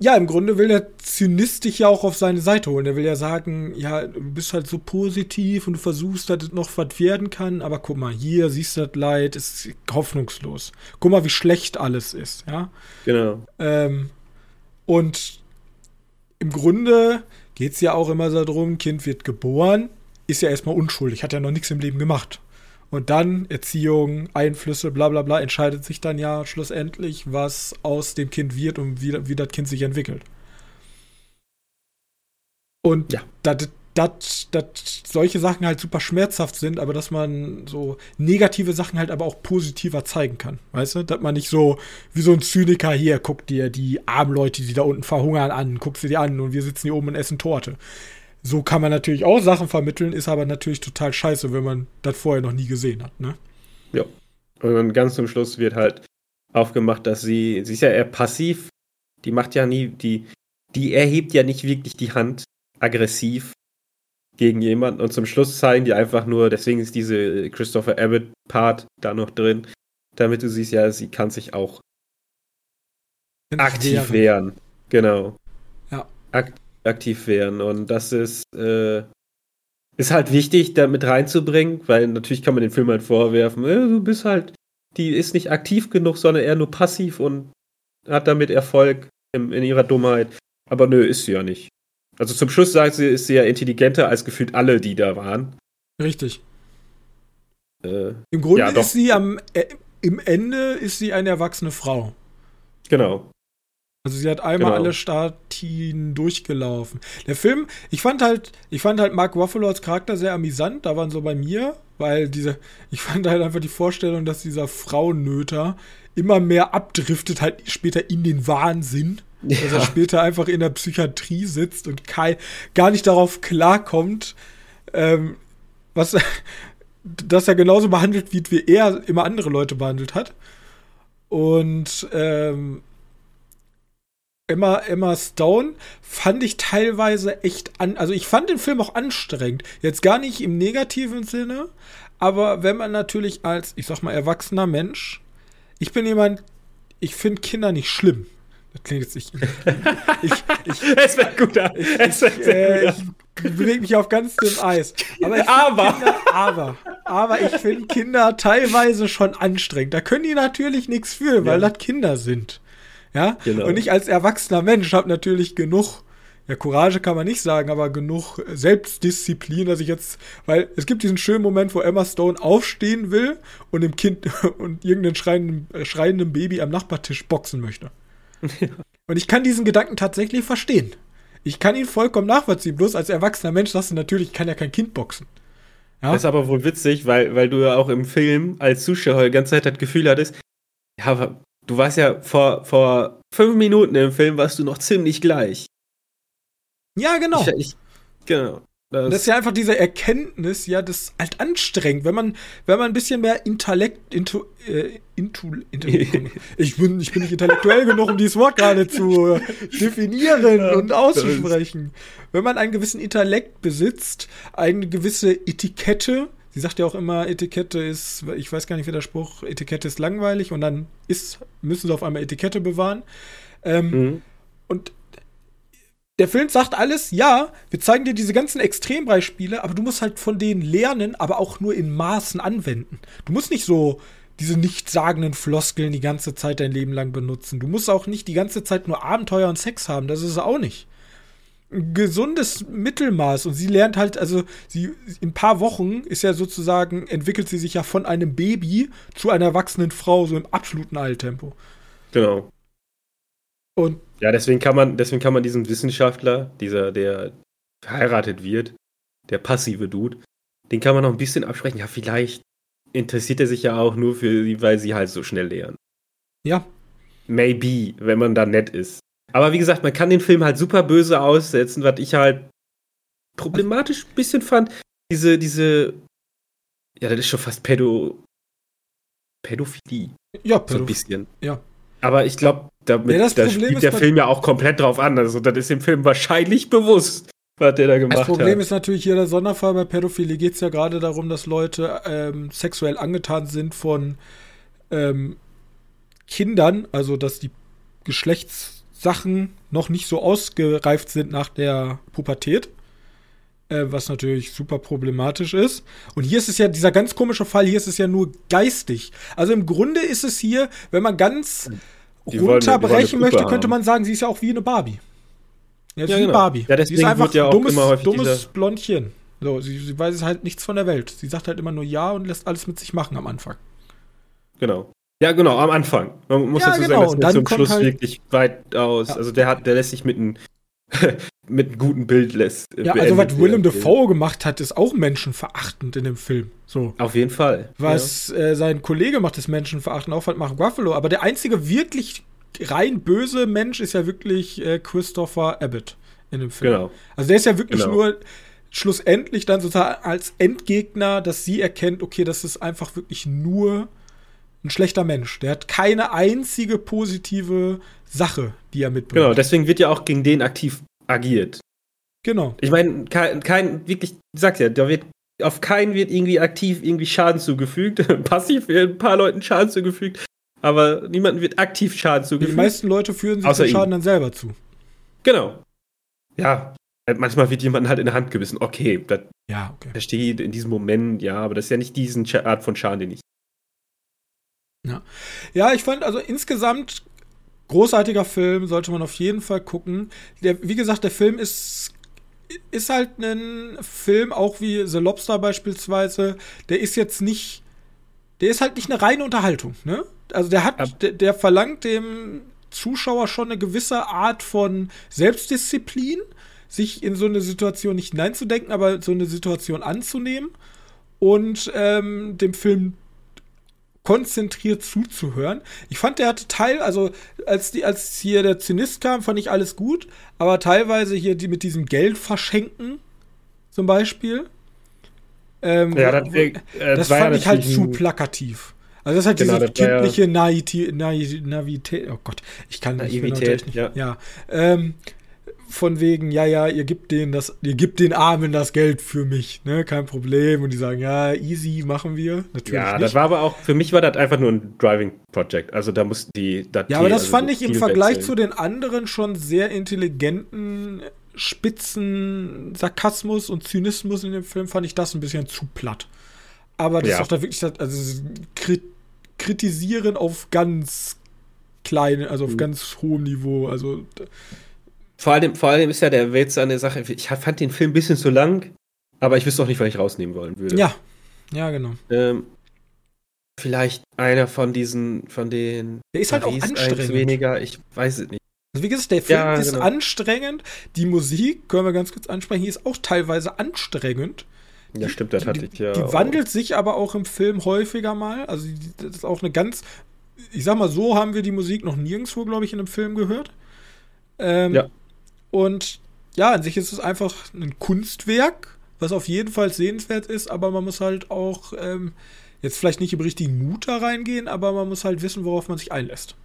ja, im Grunde will der Zynist dich ja auch auf seine Seite holen. Er will ja sagen, ja, du bist halt so positiv und du versuchst, dass es noch was werden kann, aber guck mal, hier siehst du das Leid, ist hoffnungslos. Guck mal, wie schlecht alles ist, ja. Genau. Ähm, und im Grunde geht es ja auch immer so darum, Kind wird geboren, ist ja erstmal unschuldig, hat ja noch nichts im Leben gemacht. Und dann Erziehung, Einflüsse, bla bla bla, entscheidet sich dann ja schlussendlich, was aus dem Kind wird und wie, wie das Kind sich entwickelt. Und ja. das dass, dass solche Sachen halt super schmerzhaft sind, aber dass man so negative Sachen halt aber auch positiver zeigen kann. Weißt du? Dass man nicht so wie so ein Zyniker hier, guckt dir die armen Leute, die da unten verhungern, an, guckst sie dir an und wir sitzen hier oben und essen Torte. So kann man natürlich auch Sachen vermitteln, ist aber natürlich total scheiße, wenn man das vorher noch nie gesehen hat, ne? Ja. Und dann ganz zum Schluss wird halt aufgemacht, dass sie, sie ist ja eher passiv, die macht ja nie, die, die erhebt ja nicht wirklich die Hand aggressiv gegen jemanden und zum Schluss zeigen die einfach nur, deswegen ist diese Christopher Abbott Part da noch drin, damit du siehst, ja, sie kann sich auch aktiv wehren. wehren. Genau. Ja. Ak aktiv wehren und das ist äh, ist halt wichtig, da mit reinzubringen, weil natürlich kann man den Film halt vorwerfen, äh, du bist halt, die ist nicht aktiv genug, sondern eher nur passiv und hat damit Erfolg in, in ihrer Dummheit. Aber nö, ist sie ja nicht. Also zum Schluss sagt sie, ist sie ja intelligenter als gefühlt alle, die da waren. Richtig. Äh, Im Grunde ja, ist sie am äh, im Ende ist sie eine erwachsene Frau. Genau. Also sie hat einmal genau. alle Statien durchgelaufen. Der Film, ich fand halt, ich fand halt Mark Ruffalo als Charakter sehr amüsant, da waren so bei mir, weil diese, ich fand halt einfach die Vorstellung, dass dieser Frauennöter immer mehr abdriftet, halt später in den Wahnsinn. Ja. Dass er später einfach in der Psychiatrie sitzt und Kai gar nicht darauf klarkommt, ähm, was, dass er genauso behandelt wird, wie er immer andere Leute behandelt hat. Und ähm, Emma, Emma Stone fand ich teilweise echt an. Also ich fand den Film auch anstrengend. Jetzt gar nicht im negativen Sinne, aber wenn man natürlich als, ich sag mal, erwachsener Mensch, ich bin jemand, ich finde Kinder nicht schlimm. Das klingt jetzt nicht. Ich, ich, es wird gut. Es wird äh, ich bewege mich auf ganz dünnem Eis. Aber, aber. Kinder, aber, aber ich finde Kinder teilweise schon anstrengend. Da können die natürlich nichts für, weil ja. das Kinder sind. Ja. Genau. Und ich als erwachsener Mensch habe natürlich genug. Ja, Courage kann man nicht sagen, aber genug Selbstdisziplin, dass ich jetzt, weil es gibt diesen schönen Moment, wo Emma Stone aufstehen will und dem Kind und irgendeinen schreienden, schreienden Baby am Nachbartisch boxen möchte. Und ich kann diesen Gedanken tatsächlich verstehen. Ich kann ihn vollkommen nachvollziehen. Bloß als erwachsener Mensch sagst du natürlich, ich kann ja kein Kind boxen. Ja? Das ist aber wohl witzig, weil, weil du ja auch im Film als Zuschauer die ganze Zeit das Gefühl hattest, ja, aber du warst ja vor, vor fünf Minuten im Film, warst du noch ziemlich gleich. Ja, genau. Ich, ich, genau. Das, das, ist ja einfach diese Erkenntnis, ja, das ist halt anstrengend, wenn man, wenn man ein bisschen mehr Intellekt, intu, äh, intu, intu ich bin, ich bin nicht intellektuell genug, um dieses Wort gerade zu äh, definieren ja, und auszusprechen. Wenn man einen gewissen Intellekt besitzt, eine gewisse Etikette, sie sagt ja auch immer, Etikette ist, ich weiß gar nicht, wie der Spruch, Etikette ist langweilig und dann ist, müssen sie auf einmal Etikette bewahren. Ähm, mhm. Und der Film sagt alles, ja, wir zeigen dir diese ganzen Extrembeispiele, aber du musst halt von denen lernen, aber auch nur in Maßen anwenden. Du musst nicht so diese nichtssagenden Floskeln die ganze Zeit dein Leben lang benutzen. Du musst auch nicht die ganze Zeit nur Abenteuer und Sex haben, das ist es auch nicht. Ein gesundes Mittelmaß und sie lernt halt, also sie in ein paar Wochen ist ja sozusagen, entwickelt sie sich ja von einem Baby zu einer erwachsenen Frau, so im absoluten Eiltempo. Genau. Und ja, deswegen kann man, deswegen kann man diesen Wissenschaftler, dieser, der verheiratet wird, der passive Dude, den kann man noch ein bisschen absprechen. Ja, vielleicht interessiert er sich ja auch nur für sie, weil sie halt so schnell lernen. Ja. Maybe, wenn man da nett ist. Aber wie gesagt, man kann den Film halt super böse aussetzen, was ich halt problematisch ein bisschen fand. Diese, diese, ja, das ist schon fast Pädo, Pädophilie. Ja, Pädoph so ein bisschen. Ja. Aber ich glaube, damit, ja, da spielt der Film ja auch komplett drauf an. Also, das ist dem Film wahrscheinlich bewusst, was der da gemacht hat. Das Problem hat. ist natürlich hier der Sonderfall. Bei Pädophilie geht es ja gerade darum, dass Leute ähm, sexuell angetan sind von ähm, Kindern, also dass die Geschlechtssachen noch nicht so ausgereift sind nach der Pubertät. Äh, was natürlich super problematisch ist. Und hier ist es ja, dieser ganz komische Fall, hier ist es ja nur geistig. Also im Grunde ist es hier, wenn man ganz die runterbrechen wollen, möchte, könnte man sagen, sie ist ja auch wie eine Barbie. Ja, ja wie genau. Barbie. Ja, deswegen sie ist einfach ja dummes, dummes Blondchen. So, sie, sie weiß halt nichts von der Welt. Sie sagt halt immer nur Ja und lässt alles mit sich machen am Anfang. Genau. Ja, genau, am Anfang. Man muss Ja, dazu genau, sagen, dass dann zum Schluss halt- wirklich weit aus. Ja. Also der hat, der lässt sich mit einem mit einem guten Bild lässt. äh, Ja, also was Willem. Dafoe gemacht hat, ist auch menschenverachtend in dem Film. So. Auf jeden Fall. Was äh, sein Kollege macht, ist menschenverachtend, auch von Mark Ruffalo. Aber der einzige wirklich rein böse Mensch ist ja wirklich äh, Christopher Abbott in dem Ja, Film. genau. Also der ist ja wirklich Genau. nur schlussendlich dann sozusagen als Endgegner, dass sie erkennt, okay, das ist einfach wirklich nur ein schlechter Mensch. Der hat keine einzige positive Sache, die er mitbringt. Genau, deswegen wird ja auch gegen den aktiv agiert. Genau. Ich meine, kein, kein wirklich, ich sag's ja, da wird auf keinen wird irgendwie aktiv irgendwie Schaden zugefügt. Passiv wird ein paar Leuten Schaden zugefügt, aber niemandem wird aktiv Schaden Die zugefügt. meisten Leute führen sich den Schaden ihm. dann selber zu. Genau. Ja, äh, manchmal wird jemand halt in der Hand gebissen. Okay, das Ja, okay. verstehe ich in diesem Moment, ja, aber das ist ja nicht diesen Scha- Art von Schaden, den ich. Ja, ich fand also insgesamt großartiger Film, sollte man auf jeden Fall gucken. Der, wie gesagt, der Film ist, ist halt ein Film, auch wie The Lobster beispielsweise. Der ist jetzt nicht, der ist halt nicht eine reine Unterhaltung, ne? Also der hat, Ab- der, der verlangt dem Zuschauer schon eine gewisse Art von Selbstdisziplin, sich in so eine Situation nicht hineinzudenken, aber so eine Situation anzunehmen und ähm, dem Film konzentriert zuzuhören. Ich fand, der hatte Teil, also als die, als hier der Zinist kam, fand ich alles gut, aber teilweise hier die mit diesem Geld verschenken, zum Beispiel. Ähm, Ja, das, äh, das fand ich halt zu plakativ. Also das ist halt Genau, diese war ja- kindliche Naivität, Naiv- Naivität, oh Gott, ich kann nicht mehr Naivität, nicht, ja. ja. Ähm, von wegen, ja, ja, ihr gebt denen das, ihr gebt den Armen das Geld für mich, ne, kein Problem. Und die sagen, ja, easy, machen wir. Natürlich Ja, nicht. das war aber auch, für mich war das einfach nur ein Driving Project. Also da mussten die. Ja, aber das also fand ich im Vergleich wechseln. zu den anderen schon sehr intelligenten, spitzen Sarkasmus und Zynismus in dem Film, fand ich das ein bisschen zu platt. Aber das Ja. ist auch da wirklich, also krit kritisieren auf ganz kleine, also auf Mhm. ganz hohem Niveau. Also Vor allem, vor allem ist ja der Witz an der Sache, ich fand den Film ein bisschen zu lang, aber ich wüsste auch nicht, was ich rausnehmen wollen würde. ja, ja, genau. Ähm, vielleicht einer von diesen, von den. Der ist halt auch Paris eins anstrengend. weniger, ich weiß es nicht. Also wie gesagt, der Film Ja, ist genau. anstrengend. Die Musik, können wir ganz kurz ansprechen, die ist auch teilweise anstrengend. Ja, stimmt, das hatte ich ja. Die auch. wandelt sich aber auch im Film häufiger mal. Also die, das ist auch eine ganz, ich sag mal, so haben wir die Musik noch nirgendwo, glaube ich, in einem Film gehört. Ähm, Ja. Und ja, an sich ist es einfach ein Kunstwerk, was auf jeden Fall sehenswert ist, aber man muss halt auch ähm, jetzt vielleicht nicht im richtigen Mut da reingehen, aber man muss halt wissen, worauf man sich einlässt.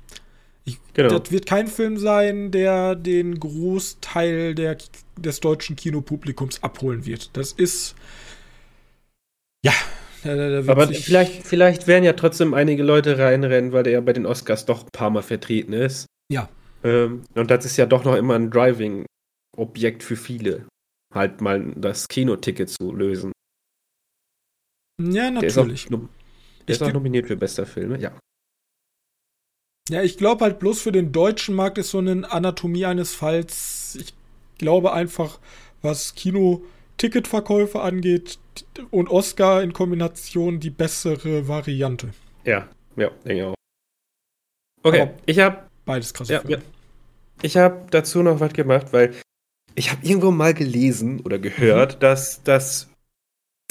Ich, Genau. Das wird kein Film sein, der den Großteil der, des deutschen Kinopublikums abholen wird. Das ist. Ja, da, da, da Aber vielleicht, vielleicht werden ja trotzdem einige Leute reinrennen, weil der ja bei den Oscars doch ein paar Mal vertreten ist. Ja. Ähm, und das ist ja doch noch immer ein Driving-Objekt für viele. Halt mal das Kinoticket zu lösen. Ja, Der ist auch, natürlich. der Ich ist auch nominiert für bester Film, ne? ja. Ja, ich glaube halt bloß für den deutschen Markt ist so eine Anatomie eines Falls. Ich glaube einfach, was Kino-Ticketverkäufe angeht und Oscar in Kombination die bessere Variante. Ja, ja, denke ich auch. Okay, Aber- ich habe Beides krasse Ja, Filme. ja. Ich habe dazu noch was gemacht, weil ich habe irgendwo mal gelesen oder gehört, dass, dass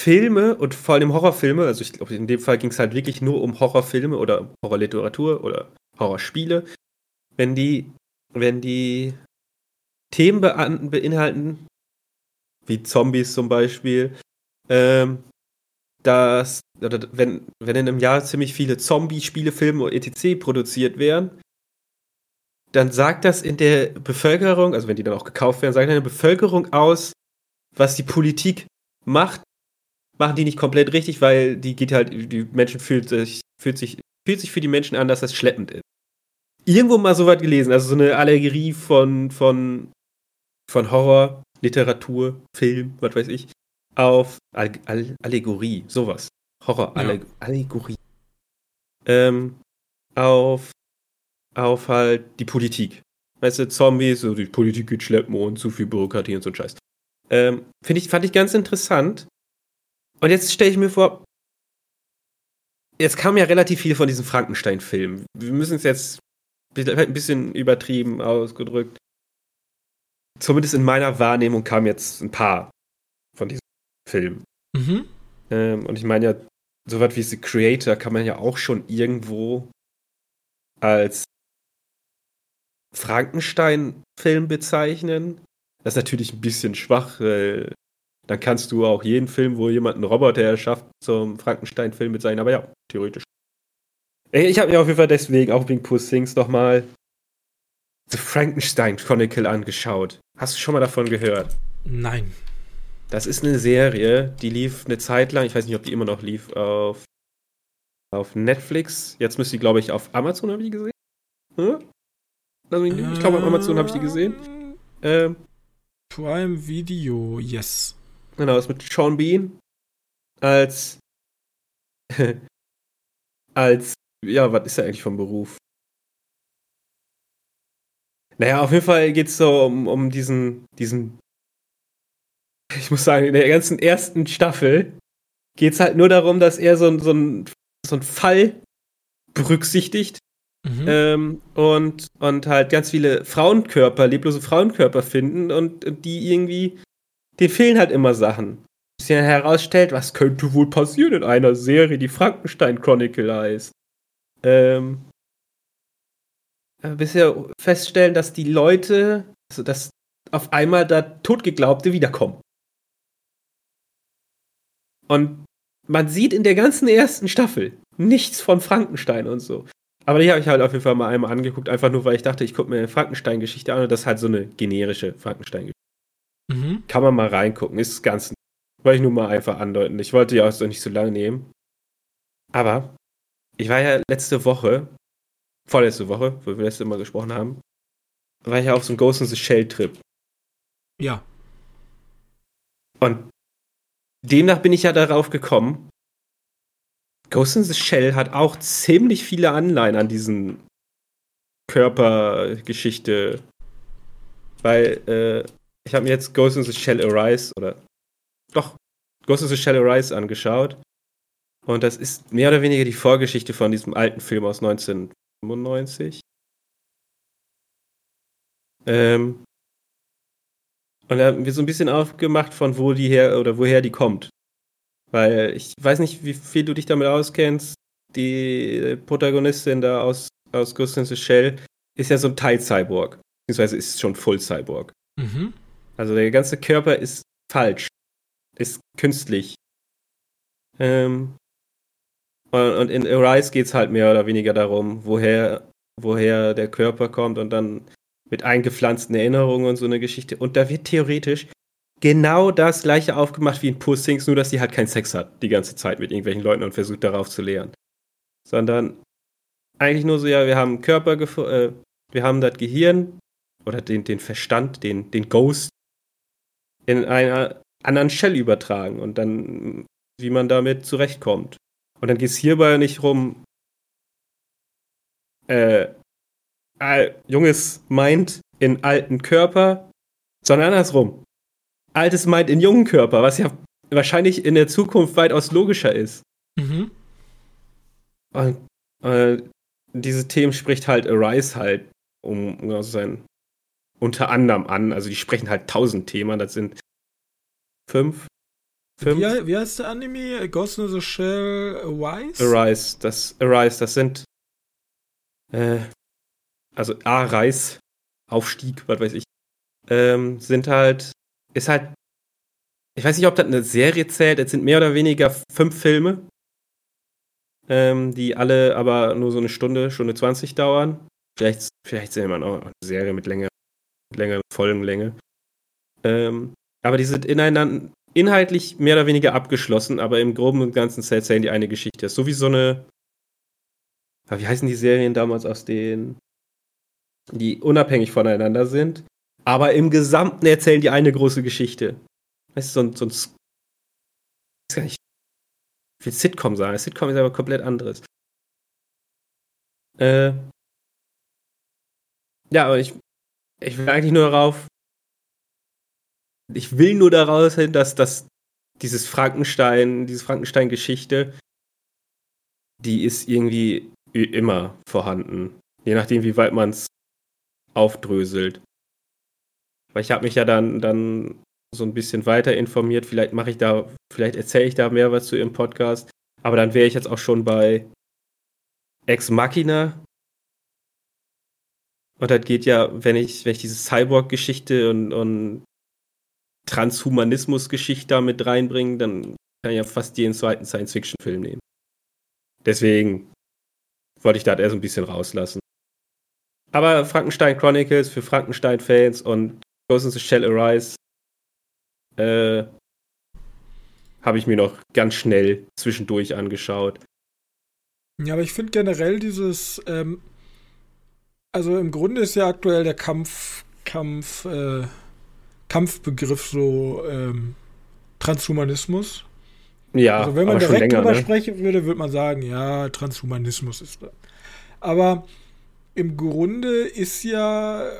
Filme und vor allem Horrorfilme, also ich glaube, in dem Fall ging es halt wirklich nur um Horrorfilme oder Horrorliteratur oder Horrorspiele, wenn die, wenn die Themen bean- beinhalten, wie Zombies zum Beispiel, ähm, dass, oder wenn, wenn in einem Jahr ziemlich viele Zombie-Spiele, Filme und etc. produziert werden, dann sagt das in der Bevölkerung, also wenn die dann auch gekauft werden, sagt in der Bevölkerung aus, was die Politik macht, machen die nicht komplett richtig, weil die geht halt, die Menschen fühlt sich, fühlt sich, fühlt sich für die Menschen an, dass das schleppend ist. Irgendwo mal so was gelesen, also so eine Allegorie von, von, von Horror, Literatur, Film, was weiß ich, auf All All Allegorie, sowas. Horror, Ja. Alle Allegorie. Ähm, auf auf halt die Politik. Weißt du, Zombies, so die Politik geht schleppen und zu viel Bürokratie und so ein Scheiß. Ähm, ich, fand ich ganz interessant. Und jetzt stelle ich mir vor, jetzt kam ja relativ viel von diesen Frankenstein-Filmen. Wir müssen es jetzt ein bisschen übertrieben ausgedrückt. Zumindest in meiner Wahrnehmung kamen jetzt ein paar von diesen Filmen. Mhm. Ähm, und ich meine ja, so was wie The Creator kann man ja auch schon irgendwo als Frankenstein-Film bezeichnen. Das ist natürlich ein bisschen schwach, weil dann kannst du auch jeden Film, wo jemand einen Roboter erschafft, zum Frankenstein-Film bezeichnen. Aber ja, theoretisch. Ich habe mir auf jeden Fall deswegen auch wegen Puss Things nochmal The Frankenstein Chronicle angeschaut. Hast du schon mal davon gehört? Nein. Das ist eine Serie, die lief eine Zeit lang, ich weiß nicht, ob die immer noch lief, auf, auf Netflix. Jetzt müsste die, glaube ich, auf Amazon, habe ich gesehen? Hm? Also, ich glaube, auf Amazon habe ich die gesehen. Ähm, Prime Video, yes. Genau, ist mit Sean Bean als als ja, was ist er eigentlich vom Beruf? Naja, auf jeden Fall geht es so um, um diesen, diesen ich muss sagen, in der ganzen ersten Staffel geht es halt nur darum, dass er so, so, ein, so einen Fall berücksichtigt mhm. ähm, und, und halt ganz viele Frauenkörper, leblose Frauenkörper finden und, und die irgendwie, denen fehlen halt immer Sachen. Bis sich herausstellt, was könnte wohl passieren in einer Serie, die Frankenstein Chronicle heißt. Ähm, bis wir feststellen, dass die Leute, also dass auf einmal da Totgeglaubte wiederkommen. Und man sieht in der ganzen ersten Staffel nichts von Frankenstein und so. Aber die habe ich halt auf jeden Fall mal einmal angeguckt, einfach nur, weil ich dachte, ich gucke mir eine Frankenstein-Geschichte an und das ist halt so eine generische Frankenstein-Geschichte. Mhm. Kann man mal reingucken, ist ganz. Wollte ich nur mal einfach andeuten. Ich wollte ja auch so nicht so lange nehmen. Aber ich war ja letzte Woche, vorletzte Woche, wo wir letzte Mal gesprochen haben, war ich ja auf so einem Ghost in the Shell Trip. Ja. Und demnach bin ich ja darauf gekommen, Ghost in the Shell hat auch ziemlich viele Anleihen an diesen Körpergeschichte. Weil, äh, ich habe mir jetzt Ghost in the Shell Arise oder doch, Ghost in the Shell Arise angeschaut. Und das ist mehr oder weniger die Vorgeschichte von diesem alten Film aus 1995. Ähm, und da haben wir so ein bisschen aufgemacht, von wo die her oder woher die kommt. Weil ich weiß nicht, wie viel du dich damit auskennst. Die Protagonistin da aus, aus Ghost in the Shell ist ja so ein Teil-Cyborg. Beziehungsweise ist schon Full-Cyborg. Mhm. Also der ganze Körper ist falsch. Ist künstlich. Ähm, und in Arise geht es halt mehr oder weniger darum, woher, woher der Körper kommt und dann mit eingepflanzten Erinnerungen und so eine Geschichte. Und da wird theoretisch genau das gleiche aufgemacht wie in Puss Things, nur dass sie halt keinen Sex hat die ganze Zeit mit irgendwelchen Leuten und versucht darauf zu lehren. Sondern eigentlich nur so, ja, wir haben Körper, äh, wir haben das Gehirn oder den, den Verstand, den, den Ghost in einer anderen Shell übertragen und dann, wie man damit zurechtkommt. Und dann geht es hierbei nicht rum, äh, junges Mind in alten Körper, sondern andersrum. Altes Mind in jungen Körper, was ja wahrscheinlich in der Zukunft weitaus logischer ist. Mhm. Und äh, diese Themen spricht halt Arise halt um, um genau sein unter anderem an. Also die sprechen halt tausend Themen, das sind fünf, Fünf. Wie, wie heißt der Anime? Ghost in the Shell Arise? Arise, das, Arise, das sind äh, also A-Reis, Aufstieg, was weiß ich, ähm, sind halt, ist halt, ich weiß nicht, ob das eine Serie zählt, es sind mehr oder weniger fünf Filme, ähm, die alle aber nur so eine Stunde, Stunde 20 dauern. Vielleicht, vielleicht sehen wir noch eine Serie mit länger, mit längerer Folgenlänge. Ähm, aber die sind ineinander, inhaltlich mehr oder weniger abgeschlossen, aber im Groben und Ganzen erzählen die eine Geschichte. So wie so eine. Wie heißen die Serien damals aus denen? Die unabhängig voneinander sind, aber im Gesamten erzählen die eine große Geschichte. Das ist so ein. So ein ich gar nicht. Ich will Sitcom sagen. Sitcom ist aber komplett anderes. Äh. Ja, aber ich, ich will eigentlich nur darauf ich will nur daraus hin, dass das dieses Frankenstein, diese Frankenstein-Geschichte, die ist irgendwie immer vorhanden. Je nachdem, wie weit man es aufdröselt. Weil ich habe mich ja dann, dann so ein bisschen weiter informiert. Vielleicht mache ich da, vielleicht erzähle ich da mehr was zu im Podcast. Aber dann wäre ich jetzt auch schon bei Ex Machina. Und das geht ja, wenn ich, wenn ich diese Cyborg-Geschichte und, und Transhumanismus-Geschichte da mit reinbringe, dann kann ich ja fast jeden zweiten Science-Fiction-Film nehmen. Deswegen wollte ich da eher so ein bisschen rauslassen. Aber Frankenstein Chronicles für Frankenstein-Fans und The Shell Arise äh, habe ich mir noch ganz schnell zwischendurch angeschaut. Ja, aber ich finde generell dieses, ähm, also im Grunde ist ja aktuell der Kampf, Kampf, äh, Kampfbegriff so ähm, Transhumanismus. Ja, also wenn man direkt länger, drüber ne? sprechen würde, würde man sagen, ja, Transhumanismus ist da. Aber im Grunde ist ja,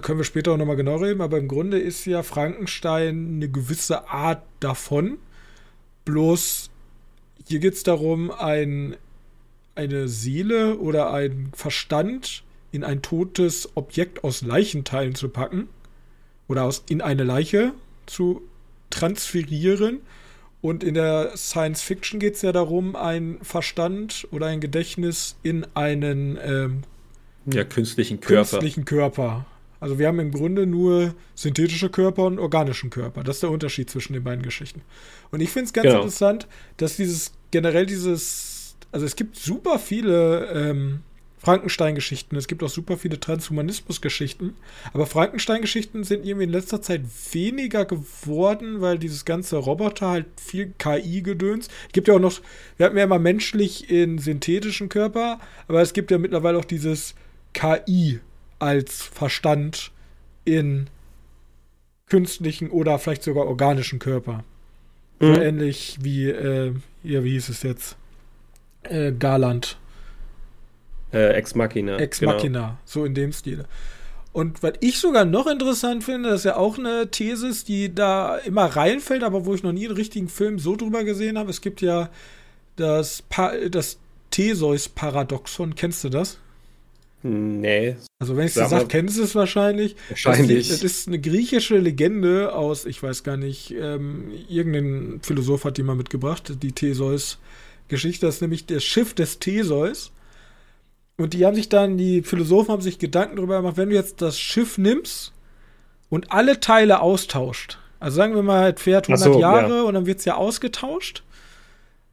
können wir später auch nochmal genau reden, aber im Grunde ist ja Frankenstein eine gewisse Art davon. Bloß hier geht es darum, ein, eine Seele oder ein Verstand in ein totes Objekt aus Leichenteilen zu packen oder aus, in eine Leiche zu transferieren. Und in der Science Fiction geht es ja darum, ein Verstand oder ein Gedächtnis in einen ähm, ja, künstlichen Körper. Künstlichen Körper. Also wir haben im Grunde nur synthetische Körper und organischen Körper. Das ist der Unterschied zwischen den beiden Geschichten. Und ich finde es ganz genau. interessant, dass dieses generell dieses, also es gibt super viele ähm, Frankenstein-Geschichten, es gibt auch super viele Transhumanismus-Geschichten, aber Frankenstein-Geschichten sind irgendwie in letzter Zeit weniger geworden, weil dieses ganze Roboter halt viel KI-Gedöns. Es gibt ja auch noch, wir hatten ja immer menschlich in synthetischen Körper, aber es gibt ja mittlerweile auch dieses KI als Verstand in künstlichen oder vielleicht sogar organischen Körper. Mhm. So ähnlich wie, äh, ja, wie hieß es jetzt? Äh, Garland äh, Ex Machina. Ex genau. Machina, so in dem Stil. Und was ich sogar noch interessant finde, das ist ja auch eine Thesis, die da immer reinfällt, aber wo ich noch nie einen richtigen Film so drüber gesehen habe. Es gibt ja das, pa das Theseus-Paradoxon. Kennst du das? Nee. Also wenn ich es sage, kennst du es wahrscheinlich. Wahrscheinlich. Das, das, ist eine griechische Legende aus, ich weiß gar nicht, ähm, irgendein Philosoph hat die mal mitgebracht, die Theseus-Geschichte. Das ist nämlich das Schiff des Theseus. Und die haben sich dann, die Philosophen haben sich Gedanken darüber gemacht, wenn du jetzt das Schiff nimmst und alle Teile austauscht, also sagen wir mal, es fährt 100 so, Jahre ja. und dann wird es ja ausgetauscht,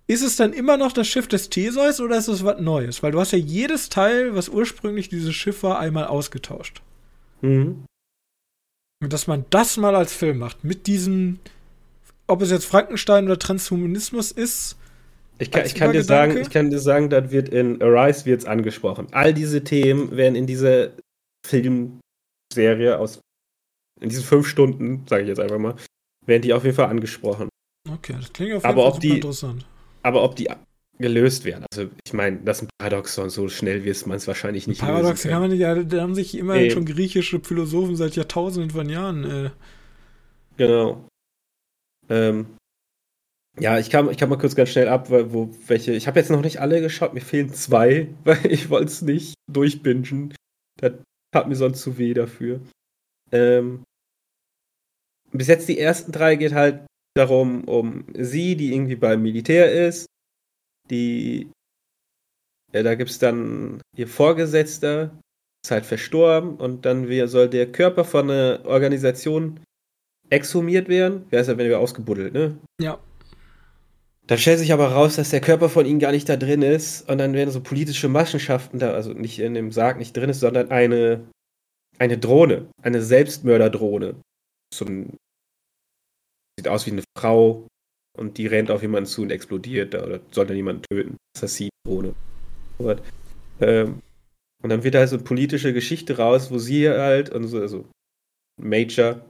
ist es dann immer noch das Schiff des Theseus oder ist es was Neues? Weil du hast ja jedes Teil, was ursprünglich dieses Schiff war, einmal ausgetauscht. Mhm. Und dass man das mal als Film macht, mit diesem, ob es jetzt Frankenstein oder Transhumanismus ist, ich kann, ich kann dir sagen, ich kann dir sagen, das wird in Arise wird's angesprochen. All diese Themen werden in dieser Filmserie aus in diesen fünf Stunden, sage ich jetzt einfach mal, werden die auf jeden Fall angesprochen. Okay, das klingt auf jeden aber Fall ob die, interessant. Aber ob die gelöst werden. Also ich meine, das ist ein Paradoxon, so schnell wird man es wahrscheinlich nicht Paradoxon kann man nicht, ja, da haben sich immer schon griechische Philosophen seit Jahrtausenden von Jahren. Äh. Genau. Ähm, ja, ich kam, ich kam mal kurz ganz schnell ab, weil, wo welche. Ich habe jetzt noch nicht alle geschaut, mir fehlen zwei, weil ich wollte es nicht durchbingen. Das tat mir sonst zu weh dafür. Ähm, bis jetzt die ersten drei geht halt darum, um sie, die irgendwie beim Militär ist. Die. Ja, da gibt es dann ihr Vorgesetzter, ist halt verstorben und dann soll der Körper von einer Organisation exhumiert werden. Wer ist ja, wenn wir ausgebuddelt, ne? Ja. Dann stellt sich aber raus, dass der Körper von ihnen gar nicht da drin ist und dann werden so politische Massenschaften da, also nicht in dem Sarg nicht drin ist, sondern eine, eine Drohne, eine Selbstmörderdrohne. So ein, sieht aus wie eine Frau und die rennt auf jemanden zu und explodiert oder soll dann jemanden töten. Assassin-Drohne. Ähm, und dann wird da so eine politische Geschichte raus, wo sie halt, also Major,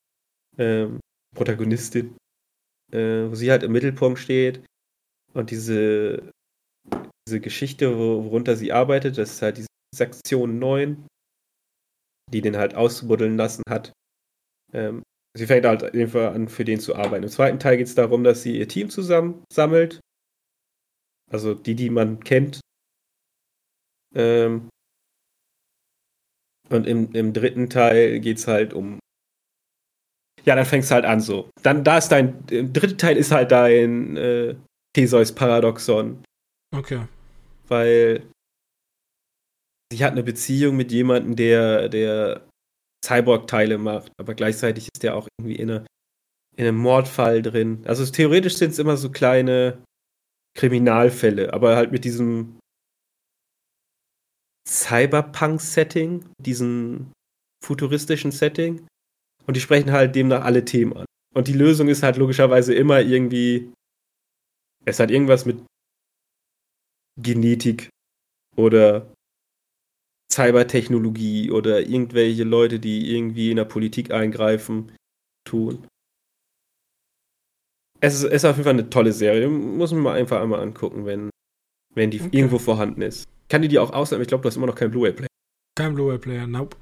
ähm, Protagonistin, äh, wo sie halt im Mittelpunkt steht und diese, diese Geschichte, worunter sie arbeitet, das ist halt diese Sektion 9, die den halt ausbuddeln lassen hat. Ähm, sie fängt halt an, für den zu arbeiten. Im zweiten Teil geht es darum, dass sie ihr Team zusammen sammelt. Also die, die man kennt. Ähm, und im, im dritten Teil geht es halt um. Ja, dann fängst halt an so. Dann, da ist dein. Im dritten Teil ist halt dein äh, Theseus-Paradoxon. Okay. Weil sie hat eine Beziehung mit jemandem, der, der Cyborg-Teile macht, aber gleichzeitig ist der auch irgendwie in, eine, in einem Mordfall drin. Also theoretisch sind es immer so kleine Kriminalfälle, aber halt mit diesem Cyberpunk-Setting, diesem futuristischen Setting. Und die sprechen halt demnach alle Themen an. Und die Lösung ist halt logischerweise immer irgendwie, es hat irgendwas mit Genetik oder Cybertechnologie oder irgendwelche Leute, die irgendwie in der Politik eingreifen, tun. Es ist, es ist auf jeden Fall eine tolle Serie. Muss man mal einfach einmal angucken, wenn, wenn die okay. irgendwo vorhanden ist. Kann die die auch ausleihen? Ich glaube, du hast immer noch keinen Blu-ray-Player. Kein Blu-ray-Player, nope.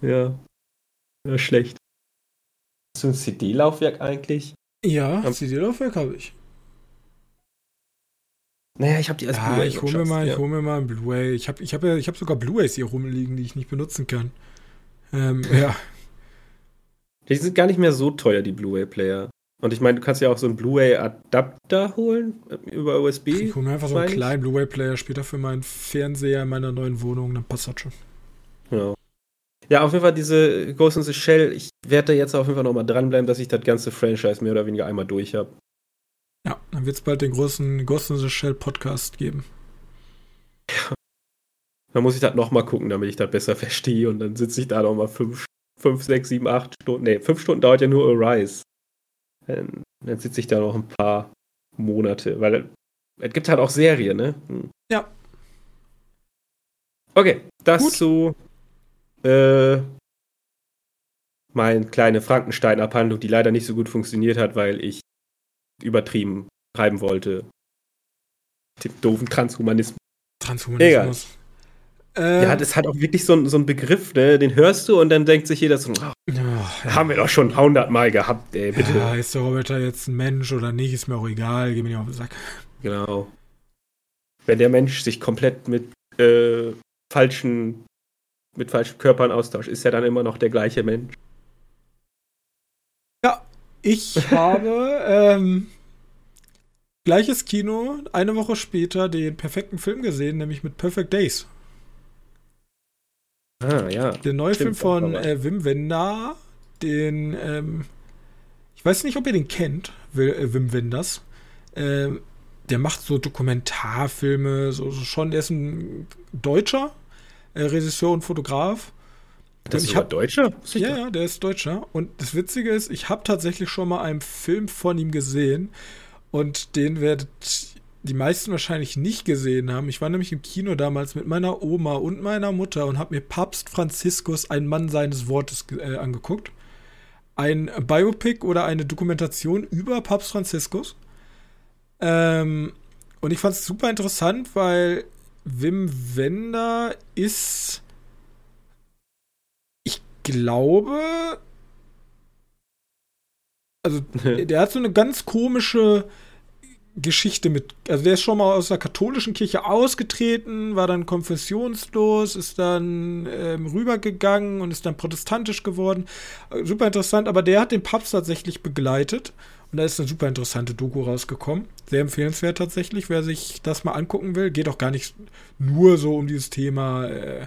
Ja. Ja, schlecht. Hast du ein CD-Laufwerk eigentlich? Ja, ein CD-Laufwerk habe ich. Naja, ich habe die als ja, Blu-ray. Ich hole mir, mal, ja. hol mir mal ein Blu-ray. Ich habe ich hab ja, hab sogar Blu-rays hier rumliegen, die ich nicht benutzen kann. Ähm, ja. Die sind gar nicht mehr so teuer, die Blu-ray-Player. Und ich meine, du kannst ja auch so einen Blu-ray-Adapter holen äh, über USB. Ich hole mir einfach so einen kleinen Blu-ray-Player später für meinen Fernseher in meiner neuen Wohnung, dann passt das schon. Ja. Ja, auf jeden Fall diese Ghost in the Shell. Ich werde da jetzt auf jeden Fall nochmal dranbleiben, dass ich das ganze Franchise mehr oder weniger einmal durch habe. Ja, dann wird es bald den großen Ghost in the Shell Podcast geben. Ja. Dann muss ich das nochmal gucken, damit ich das besser verstehe. Und dann sitze ich da nochmal fünf, fünf, sechs, sieben, acht Stunden. Nee, fünf Stunden dauert ja nur Arise. Dann, dann sitze ich da noch ein paar Monate, weil es gibt halt auch Serien, ne? Hm. Ja. Okay, das Gut. zu äh, meine kleine Frankenstein-Abhandlung, die leider nicht so gut funktioniert hat, weil ich übertrieben treiben wollte. Den doofen Transhumanismus. Transhumanismus. Äh, ja, das hat auch wirklich so, so ein Begriff, ne? den hörst du und dann denkt sich jeder so, oh, ja, haben wir doch schon hundertmal gehabt, ey, bitte. Ja, ist der Roboter jetzt ein Mensch oder nicht, ist mir auch egal, geh mir nicht auf den Sack. Genau. Wenn der Mensch sich komplett mit äh, falschen, mit falschen Körpern austauscht, ist er dann immer noch der gleiche Mensch. Ja, ich habe ähm, gleiches Kino, eine Woche später den perfekten Film gesehen, nämlich mit Perfect Days. Ah, ja. Der neue Stimmt, Film von äh, Wim Wenders, den, ähm, ich weiß nicht, ob ihr den kennt, äh, Wim Wenders. Ähm, der macht so Dokumentarfilme, so, so, schon, der ist ein Deutscher, äh, Regisseur und Fotograf. Das ist hab, Deutscher? Ja, ja, der ist Deutscher. Und das Witzige ist, ich habe tatsächlich schon mal einen Film von ihm gesehen und den werdet die meisten wahrscheinlich nicht gesehen haben. Ich war nämlich im Kino damals mit meiner Oma und meiner Mutter und habe mir Papst Franziskus, ein Mann seines Wortes, äh, angeguckt. Ein Biopic oder eine Dokumentation über Papst Franziskus. Ähm, und ich fand es super interessant, weil Wim Wender ist, ich glaube, also der hat so eine ganz komische Geschichte mit, also der ist schon mal aus der katholischen Kirche ausgetreten, war dann konfessionslos, ist dann ähm, rübergegangen und ist dann protestantisch geworden. Super interessant, aber der hat den Papst tatsächlich begleitet und da ist eine super interessante Doku rausgekommen. Sehr empfehlenswert tatsächlich, wer sich das mal angucken will. Geht auch gar nicht nur so um dieses Thema, äh,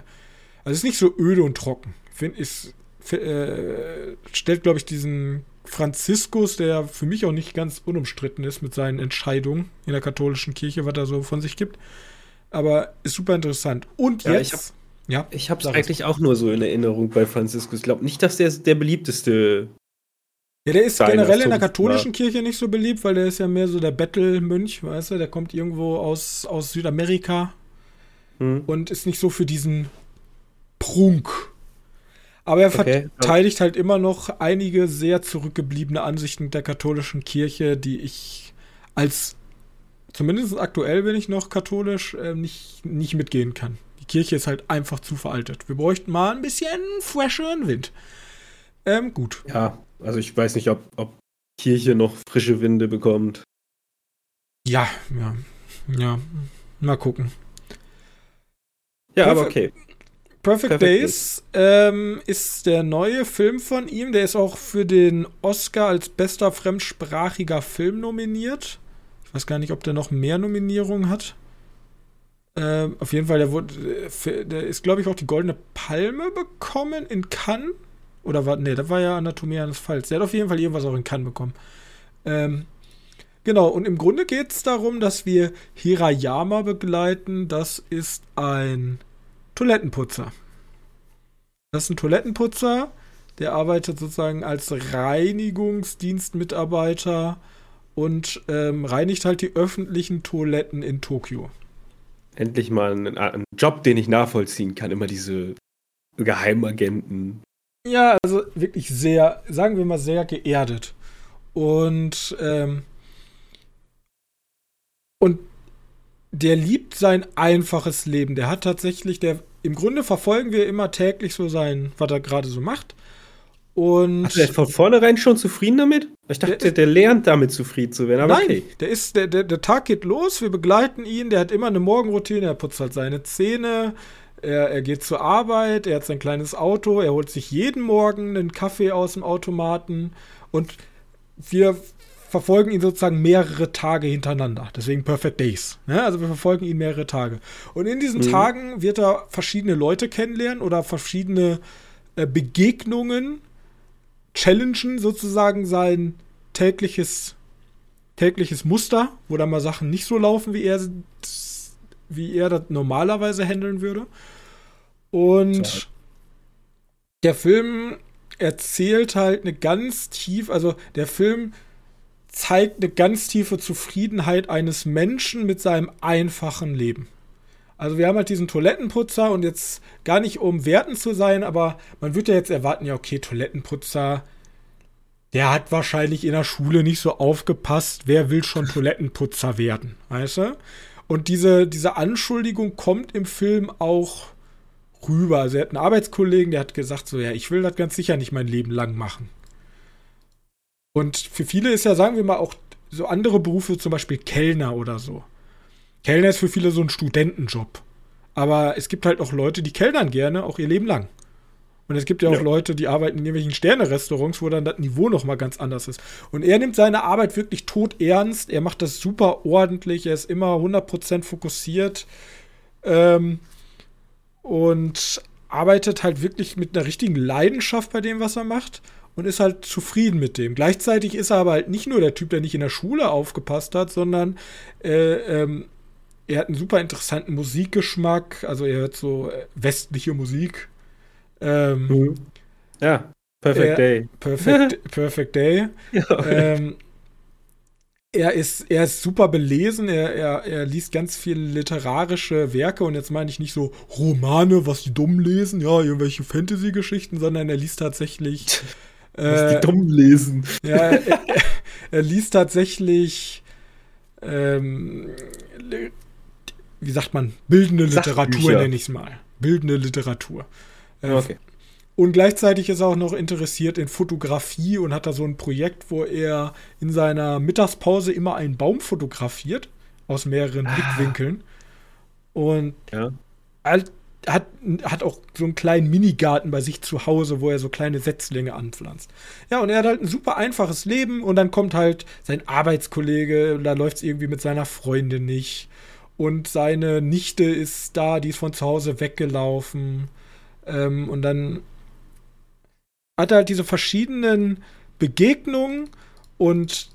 also ist nicht so öde und trocken. Find, ist, äh, stellt, glaube ich, diesen Franziskus, der für mich auch nicht ganz unumstritten ist mit seinen Entscheidungen in der katholischen Kirche, was er so von sich gibt. Aber ist super interessant. Und ja, jetzt. Ich habe es eigentlich auch nur so in Erinnerung bei Franziskus. Ich glaube nicht, dass der der beliebteste. Ja, der ist generell in der katholischen war. Kirche nicht so beliebt, weil der ist ja mehr so der Bettelmönch, weißt du? Der kommt irgendwo aus, aus Südamerika hm. und ist nicht so für diesen Prunk aber er okay. verteidigt halt immer noch einige sehr zurückgebliebene Ansichten der katholischen Kirche, die ich als, zumindest aktuell bin ich noch katholisch, äh, nicht, nicht mitgehen kann. Die Kirche ist halt einfach zu veraltet. Wir bräuchten mal ein bisschen fresheren Wind. Ähm, gut. Ja, Also ich weiß nicht, ob, ob Kirche noch frische Winde bekommt. Ja, ja, ja. Mal gucken. Ja, aber okay. Perfect, Perfect Days ähm, ist der neue Film von ihm. Der ist auch für den Oscar als bester fremdsprachiger Film nominiert. Ich weiß gar nicht, ob der noch mehr Nominierungen hat. Ähm, auf jeden Fall, der, wurde, äh, der ist, glaube ich, auch die Goldene Palme bekommen in Cannes. Oder war, nee, das war ja Anatomie eines Falls. Der hat auf jeden Fall irgendwas auch in Cannes bekommen. Ähm, genau, und im Grunde geht es darum, dass wir Hirayama begleiten. Das ist ein Toilettenputzer. Das ist ein Toilettenputzer, der arbeitet sozusagen als Reinigungsdienstmitarbeiter und ähm, reinigt halt die öffentlichen Toiletten in Tokio. Endlich mal ein, ein Job, den ich nachvollziehen kann. Immer diese Geheimagenten. Ja, also wirklich sehr, sagen wir mal, sehr geerdet. Und, ähm, und der liebt sein einfaches Leben. Der hat tatsächlich, der im Grunde verfolgen wir immer täglich so sein, was er gerade so macht. Und Ach, der ist von vornherein schon zufrieden damit? Ich dachte, der, der lernt damit zufrieden zu werden. Aber nein, okay. der ist, der, der, der Tag geht los, wir begleiten ihn, der hat immer eine Morgenroutine, er putzt halt seine Zähne, er, er geht zur Arbeit, er hat sein kleines Auto, er holt sich jeden Morgen einen Kaffee aus dem Automaten und wir verfolgen ihn sozusagen mehrere Tage hintereinander. Deswegen Perfect Days. Ja, also wir verfolgen ihn mehrere Tage. Und in diesen mhm. Tagen wird er verschiedene Leute kennenlernen oder verschiedene äh, Begegnungen challengen sozusagen sein tägliches tägliches Muster, wo dann mal Sachen nicht so laufen, wie er wie er das normalerweise handeln würde. Und so. der Film erzählt halt eine ganz tief, also der Film zeigt eine ganz tiefe Zufriedenheit eines Menschen mit seinem einfachen Leben. Also wir haben halt diesen Toilettenputzer und jetzt gar nicht um werten zu sein, aber man würde ja jetzt erwarten, ja okay, Toilettenputzer, der hat wahrscheinlich in der Schule nicht so aufgepasst, wer will schon Toilettenputzer werden, weißt du? Und diese, diese Anschuldigung kommt im Film auch rüber. Also er hat einen Arbeitskollegen, der hat gesagt so, ja, ich will das ganz sicher nicht mein Leben lang machen. Und für viele ist ja, sagen wir mal, auch so andere Berufe, zum Beispiel Kellner oder so. Kellner ist für viele so ein Studentenjob. Aber es gibt halt auch Leute, die kellnern gerne, auch ihr Leben lang. Und es gibt ja auch ja. Leute, die arbeiten in irgendwelchen Sterne-Restaurants, wo dann das Niveau noch mal ganz anders ist. Und er nimmt seine Arbeit wirklich tot ernst. Er macht das super ordentlich. Er ist immer 100% fokussiert. Ähm, und arbeitet halt wirklich mit einer richtigen Leidenschaft bei dem, was er macht und ist halt zufrieden mit dem. Gleichzeitig ist er aber halt nicht nur der Typ, der nicht in der Schule aufgepasst hat, sondern äh, ähm, er hat einen super interessanten Musikgeschmack. Also er hört so äh, westliche Musik. Ähm, mhm. Ja, Perfect Day. Perfect, perfect Day. Ja. Ähm, er ist, er ist super belesen, er, er, er liest ganz viele literarische Werke und jetzt meine ich nicht so Romane, was die dumm lesen, ja, irgendwelche Fantasy-Geschichten, sondern er liest tatsächlich Was die dumm lesen. Ja, er, er, er liest tatsächlich, ähm, wie sagt man, bildende Literatur nenne ich es mal. Bildende Literatur. Äh, okay. Und gleichzeitig ist er auch noch interessiert in Fotografie und hat da so ein Projekt, wo er in seiner Mittagspause immer einen Baum fotografiert aus mehreren ah. Blickwinkeln. Und ja hat, hat auch so einen kleinen Minigarten bei sich zu Hause, wo er so kleine Setzlinge anpflanzt. Ja, und er hat halt ein super einfaches Leben und dann kommt halt sein Arbeitskollege und da läuft es irgendwie mit seiner Freundin nicht. Und seine Nichte ist da, die ist von zu Hause weggelaufen. Ähm, und dann hat er halt diese verschiedenen Begegnungen und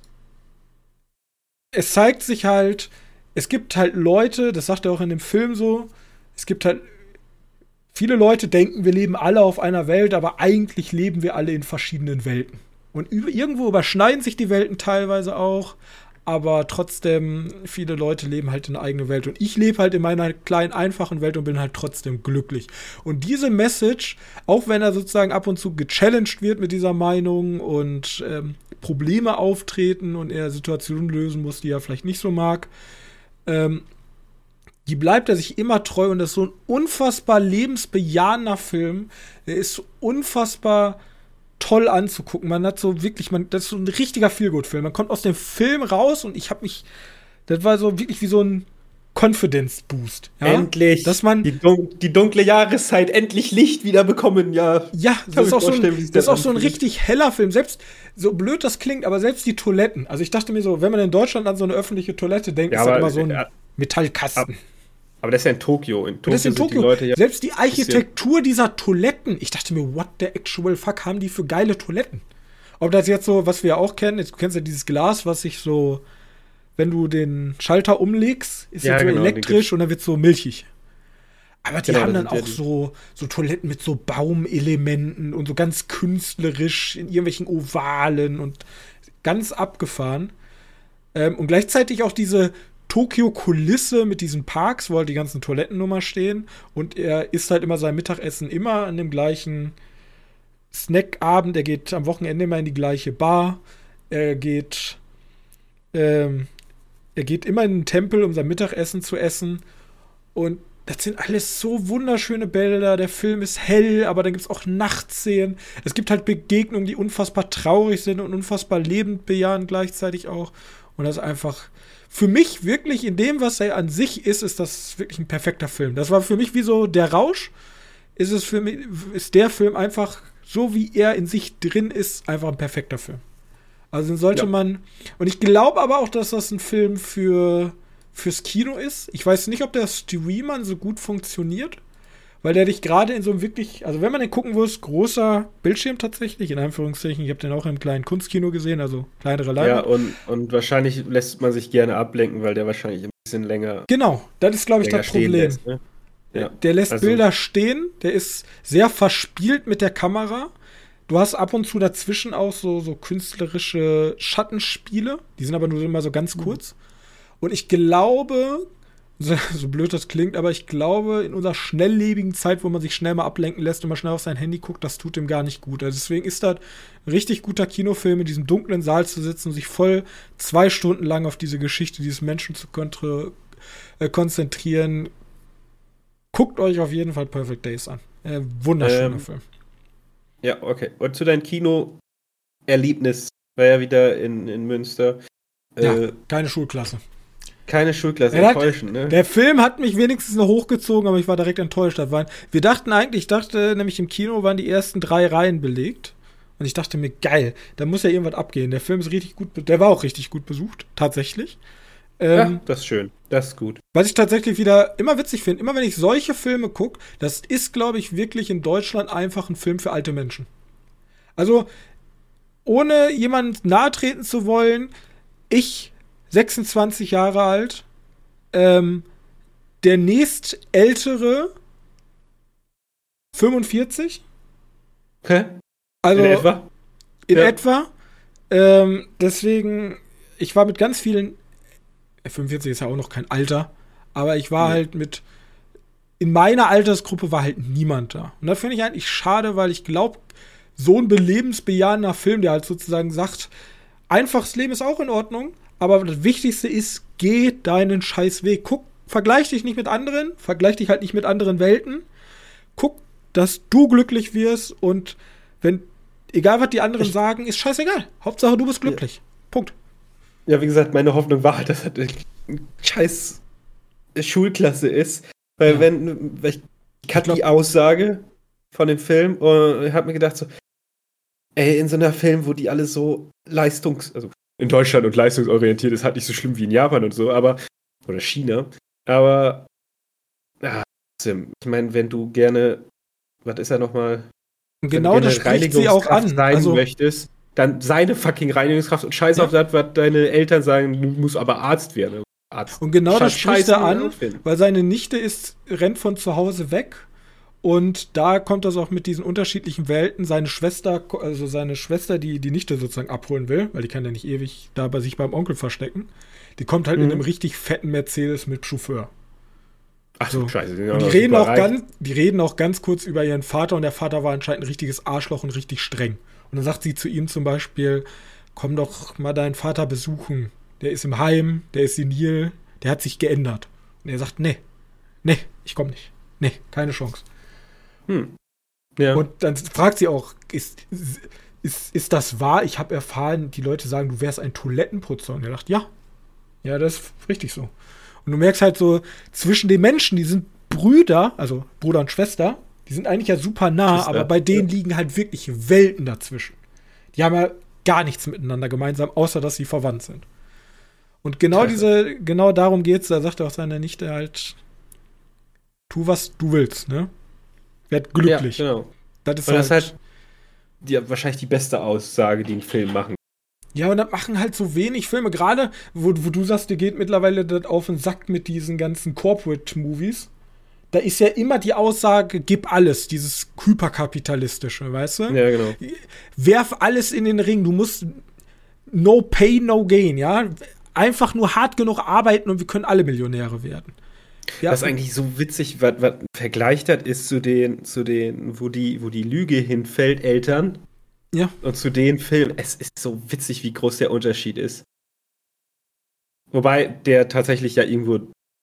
es zeigt sich halt, es gibt halt Leute, das sagt er auch in dem Film so, es gibt halt Viele Leute denken, wir leben alle auf einer Welt, aber eigentlich leben wir alle in verschiedenen Welten. Und irgendwo überschneiden sich die Welten teilweise auch, aber trotzdem, viele Leute leben halt in einer eigenen Welt. Und ich lebe halt in meiner kleinen, einfachen Welt und bin halt trotzdem glücklich. Und diese Message, auch wenn er sozusagen ab und zu gechallenged wird mit dieser Meinung und ähm, Probleme auftreten und er Situationen lösen muss, die er vielleicht nicht so mag, ähm, die bleibt er sich immer treu und das ist so ein unfassbar lebensbejahender Film. Der ist so unfassbar toll anzugucken. Man hat so wirklich, man, das ist so ein richtiger Feelgood-Film. Man kommt aus dem Film raus und ich habe mich, das war so wirklich wie so ein Confidence Boost. Ja? Endlich. Dass man die, dun die, dunkle Jahreszeit endlich Licht wieder bekommen, ja. Ja, das ist, auch so, ein, das ist auch so ein richtig heller Film. Selbst so blöd das klingt, aber selbst die Toiletten. Also ich dachte mir so, wenn man in Deutschland an so eine öffentliche Toilette denkt, ja, ist das immer so ein ja, Metallkasten. Ab, aber das ist ja in Tokio. In Tokio das ist in Tokio. Die Leute ja selbst die Architektur dieser Toiletten. Ich dachte mir, what the actual fuck haben die für geile Toiletten? Ob das jetzt so, was wir ja auch kennen, du kennst ja dieses Glas, was sich so wenn du den Schalter umlegst, ist ja, so genau, elektrisch und dann wird so milchig. Aber die genau, haben dann auch so, so Toiletten mit so Baumelementen und so ganz künstlerisch in irgendwelchen Ovalen und ganz abgefahren. Ähm, und gleichzeitig auch diese Tokio-Kulisse mit diesen Parks, wo halt die ganzen Toilettennummer stehen. Und er isst halt immer sein Mittagessen immer an dem gleichen Snackabend. Er geht am Wochenende immer in die gleiche Bar. Er geht ähm, er geht immer in den Tempel, um sein Mittagessen zu essen. Und das sind alles so wunderschöne Bilder. Der Film ist hell, aber dann gibt es auch Nachtszenen. Es gibt halt Begegnungen, die unfassbar traurig sind und unfassbar lebend bejahen gleichzeitig auch. Und das ist einfach für mich wirklich in dem, was er an sich ist, ist das wirklich ein perfekter Film. Das war für mich wie so der Rausch. Ist es für mich, ist der Film einfach so wie er in sich drin ist, einfach ein perfekter Film. Also den sollte ja. man. Und ich glaube aber auch, dass das ein Film für fürs Kino ist. Ich weiß nicht, ob der Streamer so gut funktioniert, weil der dich gerade in so einem wirklich, also wenn man den gucken will, großer Bildschirm tatsächlich, in Anführungszeichen. Ich habe den auch im kleinen Kunstkino gesehen, also kleinere Leinwand. Ja, und, und wahrscheinlich lässt man sich gerne ablenken, weil der wahrscheinlich ein bisschen länger. Genau, das ist, glaube ich, das Problem. Lässt, ne? ja. Der lässt also, Bilder stehen, der ist sehr verspielt mit der Kamera. Du hast ab und zu dazwischen auch so, so künstlerische Schattenspiele. Die sind aber nur immer so ganz mhm. kurz. Mhm. Und ich glaube, so, so, blöd das klingt, aber ich glaube, in unserer schnelllebigen Zeit, wo man sich schnell mal ablenken lässt und mal schnell auf sein Handy guckt, das tut dem gar nicht gut. Also deswegen ist das ein richtig guter Kinofilm, in diesem dunklen Saal zu sitzen und sich voll zwei Stunden lang auf diese Geschichte dieses Menschen zu äh, konzentrieren. Guckt euch auf jeden Fall Perfect Days an. Äh, wunderschöner ähm, Film. Ja, okay. Und zu deinem Kino-Erlebnis war ja wieder in, in Münster. Ja, äh, keine Schulklasse. Keine Schulklasse, hat, enttäuschend, ne? Der Film hat mich wenigstens noch hochgezogen, aber ich war direkt enttäuscht. Waren, wir dachten eigentlich, ich dachte nämlich im Kino waren die ersten drei Reihen belegt. Und ich dachte mir, geil, da muss ja irgendwas abgehen. Der Film ist richtig gut, der war auch richtig gut besucht, tatsächlich. Ähm, ja, das ist schön. Das ist gut. Was ich tatsächlich wieder immer witzig finde, immer wenn ich solche Filme gucke, das ist, glaube ich, wirklich in Deutschland einfach ein Film für alte Menschen. Also, ohne jemand nahe treten zu wollen, ich, 26 Jahre alt, ähm, der nächst ältere 45. Okay. Also, in etwa? In ja. etwa. Ähm, deswegen, ich war mit ganz vielen 45 ist ja auch noch kein Alter, aber ich war ja. halt mit in meiner Altersgruppe war halt niemand da. Und da finde ich eigentlich schade, weil ich glaube, so ein belebensbejahender Film, der halt sozusagen sagt, einfaches Leben ist auch in Ordnung, aber das Wichtigste ist, geh deinen scheiß Weg. Guck, vergleich dich nicht mit anderen, vergleich dich halt nicht mit anderen Welten. Guck, dass du glücklich wirst und wenn, egal was die anderen ich sagen, ist scheißegal. Hauptsache du bist glücklich. Ja. Punkt. Ja, wie gesagt, meine Hoffnung war halt, dass das eine scheiß Schulklasse ist. Weil ja. wenn, weil ich, ich hatte die Aussage von dem Film und habe mir gedacht so, ey, in so einer Film, wo die alle so leistungs-, also in Deutschland und leistungsorientiert ist, halt nicht so schlimm wie in Japan und so, aber, oder China, aber, ah, ich meine, wenn du gerne, was ist er nochmal? Genau das spricht sie auch an. sein also, möchtest, dann seine fucking Reinigungskraft und scheiß ja. auf das, was deine Eltern sagen, du musst aber Arzt werden. Arzt. Und genau das spricht er an, weil seine Nichte ist, rennt von zu Hause weg und da kommt das auch mit diesen unterschiedlichen Welten. Seine Schwester, also seine Schwester, die die Nichte sozusagen abholen will, weil die kann ja nicht ewig da bei sich beim Onkel verstecken, die kommt halt mhm. in einem richtig fetten Mercedes mit Chauffeur. Ach so, scheiße. Die, die reden auch ganz, die reden auch ganz kurz über ihren Vater und der Vater war anscheinend ein richtiges Arschloch und richtig streng. Und dann sagt sie zu ihm zum Beispiel, komm doch mal deinen Vater besuchen. Der ist im Heim, der ist senil, der hat sich geändert. Und er sagt, nee, nee, ich komm nicht. Nee, keine Chance. Hm. Ja. Und dann fragt sie auch, ist, ist, ist das wahr? Ich habe erfahren, die Leute sagen, du wärst ein Toilettenputzer. Und er dachte, ja. Ja, das ist richtig so. Und du merkst halt so, zwischen den Menschen, die sind Brüder, also Bruder und Schwester, die sind eigentlich ja super nah, Schwester, aber bei denen ja. liegen halt wirklich Welten dazwischen. Die haben ja gar nichts miteinander gemeinsam, außer dass sie verwandt sind. Und genau Scheiße. diese, genau darum geht's. Da sagt er auch seiner Nichte halt, tu was du willst, ne? Werd glücklich. Ja, genau. Das ist, und das halt, ist halt die, wahrscheinlich die beste Aussage, die ein Film machen ja, und das machen halt so wenig Filme. Gerade, wo, wo du sagst, dir geht mittlerweile das auf den Sack mit diesen ganzen Corporate-Movies. Da ist ja immer die Aussage, gib alles, dieses hyperkapitalistische, weißt du? Ja, genau. Werf alles in den Ring. Du musst no pay, no gain, ja? Einfach nur hart genug arbeiten und wir können alle Millionäre werden. Ja, was eigentlich so witzig, was, was vergleicht hat, ist zu den, zu den, wo die, wo die Lüge hinfällt, Eltern. Ja. Und zu den Filmen, es ist so witzig, wie groß der Unterschied ist. Wobei der tatsächlich ja irgendwo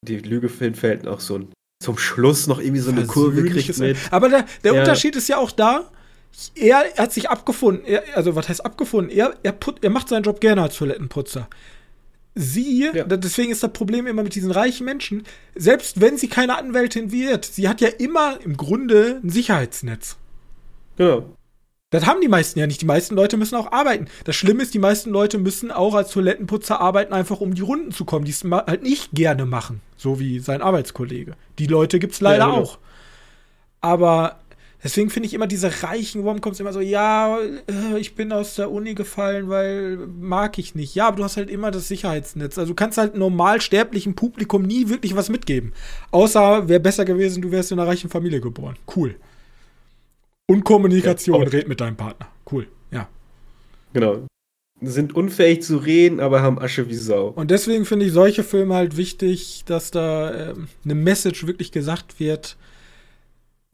die Lüge hinfällt noch so ein, zum Schluss noch irgendwie so eine Kurve kriegt mit. Aber der, der ja. Unterschied ist ja auch da, er, er hat sich abgefunden, er, also was heißt abgefunden? Er, er, put, er macht seinen Job gerne als Toilettenputzer sie, ja. deswegen ist das Problem immer mit diesen reichen Menschen, selbst wenn sie keine Anwältin wird, sie hat ja immer im Grunde ein Sicherheitsnetz. Genau. Das haben die meisten ja nicht. Die meisten Leute müssen auch arbeiten. Das Schlimme ist, die meisten Leute müssen auch als Toilettenputzer arbeiten, einfach um die Runden zu kommen, die es halt nicht gerne machen. So wie sein Arbeitskollege. Die Leute gibt es leider ja, genau. auch. Aber Deswegen finde ich immer diese reichen Romcoms immer so, ja, äh, ich bin aus der Uni gefallen, weil mag ich nicht. Ja, aber du hast halt immer das Sicherheitsnetz. Also du kannst halt normal sterblichen Publikum nie wirklich was mitgeben. Außer wäre besser gewesen, du wärst in einer reichen Familie geboren. Cool. Und Kommunikation, ja, red mit deinem Partner. Cool, ja. Genau. Sind unfähig zu reden, aber haben Asche wie Sau. Und deswegen finde ich solche Filme halt wichtig, dass da ähm, eine Message wirklich gesagt wird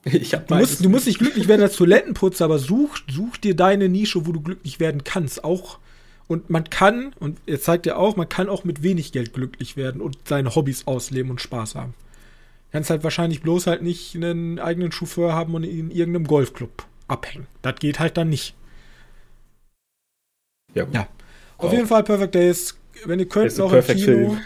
ich hab du, musst, du musst nicht glücklich werden als Toilettenputzer, aber such, such dir deine Nische, wo du glücklich werden kannst. Auch und man kann, und er zeigt ja auch, man kann auch mit wenig Geld glücklich werden und seine Hobbys ausleben und Spaß haben. Du kannst halt wahrscheinlich bloß halt nicht einen eigenen Chauffeur haben und in irgendeinem Golfclub abhängen. Das geht halt dann nicht. Ja. ja. Auf oh. jeden Fall Perfect Days. Wenn ihr könnt, noch im Kino. Film.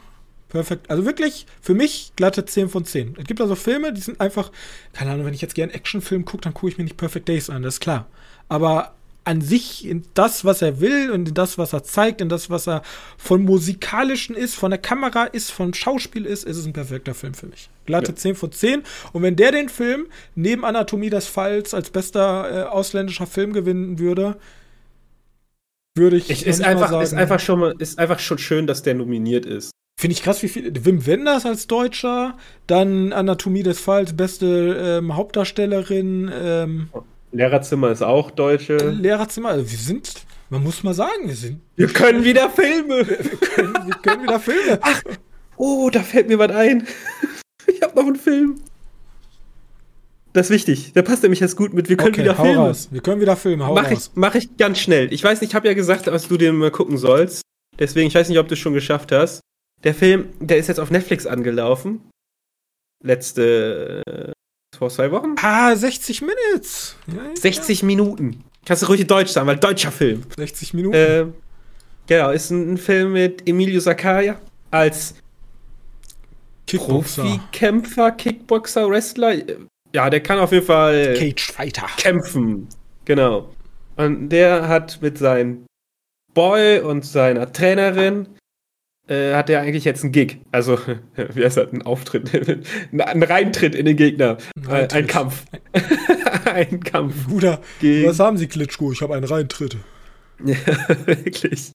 Perfekt. Also wirklich, für mich glatte 10 von 10. Es gibt also Filme, die sind einfach, keine Ahnung, wenn ich jetzt gerne Actionfilm gucke, dann gucke ich mir nicht Perfect Days an, das ist klar. Aber an sich, in das, was er will und in das, was er zeigt, in das, was er von musikalischen ist, von der Kamera ist, von Schauspiel ist, ist es ein perfekter Film für mich. Glatte ja. 10 von 10. Und wenn der den Film neben Anatomie des Falls als bester äh, ausländischer Film gewinnen würde, würde ich. ich ist, einfach, sagen, ist, einfach schon mal, ist einfach schon schön, dass der nominiert ist. Finde ich krass, wie viel. Wim Wenders als Deutscher, dann Anatomie des Falls, beste ähm, Hauptdarstellerin. Ähm, Lehrerzimmer ist auch Deutsche. Lehrerzimmer, also wir sind, man muss mal sagen, wir sind. Wir können wieder Filme! Wir können, wir können wieder Filme! Ach, oh, da fällt mir was ein. Ich habe noch einen Film. Das ist wichtig. Der passt nämlich jetzt gut mit. Wir können okay, wieder Filme. Raus. Wir können wieder Filme. Hau mach raus. Ich, mach ich ganz schnell. Ich weiß nicht, ich habe ja gesagt, was du dir mal gucken sollst. Deswegen, ich weiß nicht, ob du es schon geschafft hast. Der Film, der ist jetzt auf Netflix angelaufen. Letzte, äh, vor zwei Wochen. Ah, 60 Minutes. Ja, 60 Minuten. Kannst du ruhig Deutsch sagen, weil deutscher Film. 60 Minuten. Äh, genau, ist ein, Film mit Emilio Zaccaria als Profikämpfer, Kickboxer, Wrestler. Ja, der kann auf jeden Fall Cage Fighter kämpfen. Genau. Und der hat mit seinem Boy und seiner Trainerin äh, hat er eigentlich jetzt einen Gig. Also, wie heißt das? Ein Auftritt, ein Reintritt in den Gegner. Ein, ein Kampf. ein Kampf. Guter. Was haben Sie, Klitschko? Ich habe einen Reintritt. Ja, wirklich.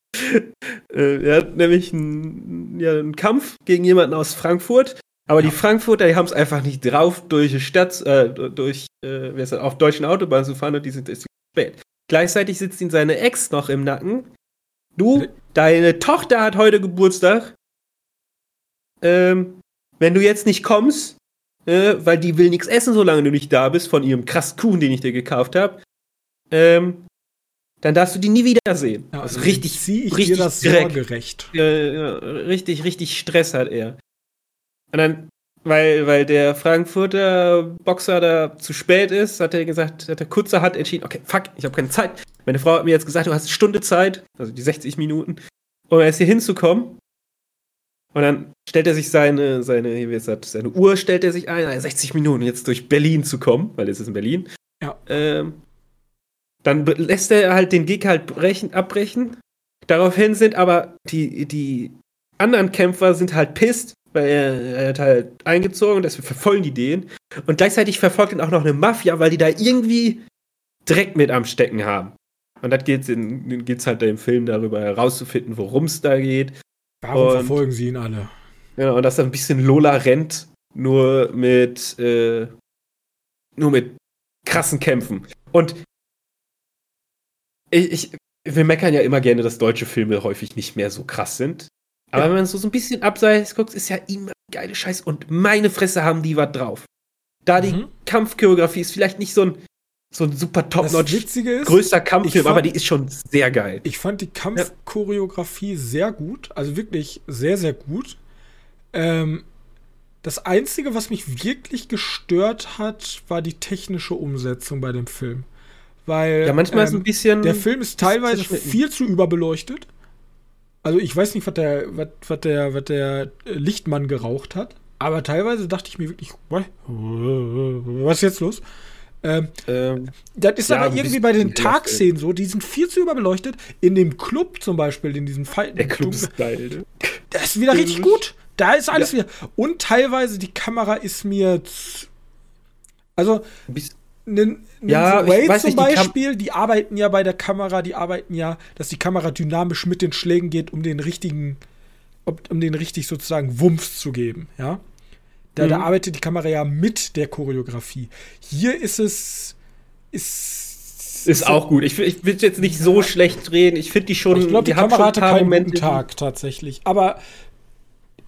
Äh, er hat nämlich einen, ja, einen Kampf gegen jemanden aus Frankfurt. Aber ja. die Frankfurter, die haben es einfach nicht drauf, durch die Stadt, äh, durch, äh, das, auf deutschen Autobahnen zu fahren und die sind ist spät. Gleichzeitig sitzt ihn seine Ex noch im Nacken. Du, deine Tochter hat heute Geburtstag. Ähm, wenn du jetzt nicht kommst, äh, weil die will nichts essen, solange du nicht da bist, von ihrem krass Kuchen, den ich dir gekauft habe, ähm, dann darfst du die nie wiedersehen. Ja, also richtig, zieh ich richtig dir das sorgerecht. Äh, richtig, richtig Stress hat er. Und dann, weil, weil der Frankfurter Boxer da zu spät ist, hat er gesagt, hat er kurzerhand entschieden, okay, fuck, ich habe keine Zeit. Meine Frau hat mir jetzt gesagt, du hast eine Stunde Zeit, also die 60 Minuten, um jetzt hier hinzukommen. Und dann stellt er sich seine, seine, wie gesagt, seine Uhr stellt er sich ein, 60 Minuten jetzt durch Berlin zu kommen, weil es ist in Berlin. Ja. Ähm, dann lässt er halt den Gig halt brechen, abbrechen. Daraufhin sind aber die, die anderen Kämpfer sind halt pisst, weil er, er hat halt eingezogen, deswegen verfolgen die den. Und gleichzeitig verfolgt ihn auch noch eine Mafia, weil die da irgendwie Dreck mit am Stecken haben. Und das geht es halt im Film darüber herauszufinden, worum es da geht. Warum und, verfolgen sie ihn alle? Ja, und dass er ein bisschen Lola rennt, nur mit, äh, nur mit krassen Kämpfen. Und ich, ich, wir meckern ja immer gerne, dass deutsche Filme häufig nicht mehr so krass sind. Aber ja. wenn man so, so ein bisschen abseits guckt, ist ja immer geile Scheiß. Und meine Fresse haben die was drauf. Da die mhm. Kampfchoreografie ist vielleicht nicht so ein, so ein super top-notch größter Kampffilm, fand, aber die ist schon sehr geil. Ich fand die Kampfchoreografie ja. sehr gut. Also wirklich sehr, sehr gut. Ähm, das Einzige, was mich wirklich gestört hat, war die technische Umsetzung bei dem Film. Weil ja, manchmal ähm, ist ein bisschen. Der Film ist teilweise viel zu überbeleuchtet. Also ich weiß nicht, was der, was, was der, was der Lichtmann geraucht hat. Aber teilweise dachte ich mir wirklich, was ist jetzt los? Ähm, ähm, das ist ja, aber irgendwie bei den Tagszenen so, die sind viel zu überbeleuchtet. In dem Club zum Beispiel, in diesem Fall. Der Club ist geil. Ne? Das ist wieder richtig gut. Da ist alles ja. wieder. Und teilweise die Kamera ist mir. Also. Nen, ja, Way zum nicht, Beispiel, die, die, arbeiten ja bei der Kamera, die arbeiten ja, dass die Kamera dynamisch mit den Schlägen geht, um den richtigen, um den richtig sozusagen Wumms zu geben, ja. Da, mhm. da arbeitet die Kamera ja mit der Choreografie. Hier ist es, ist, ist auch gut. Ich, ich will jetzt nicht so schlecht drehen. Ich finde die schon. Ich glaube, die, die Kamera hatte keinen Momente, guten Tag tatsächlich. Aber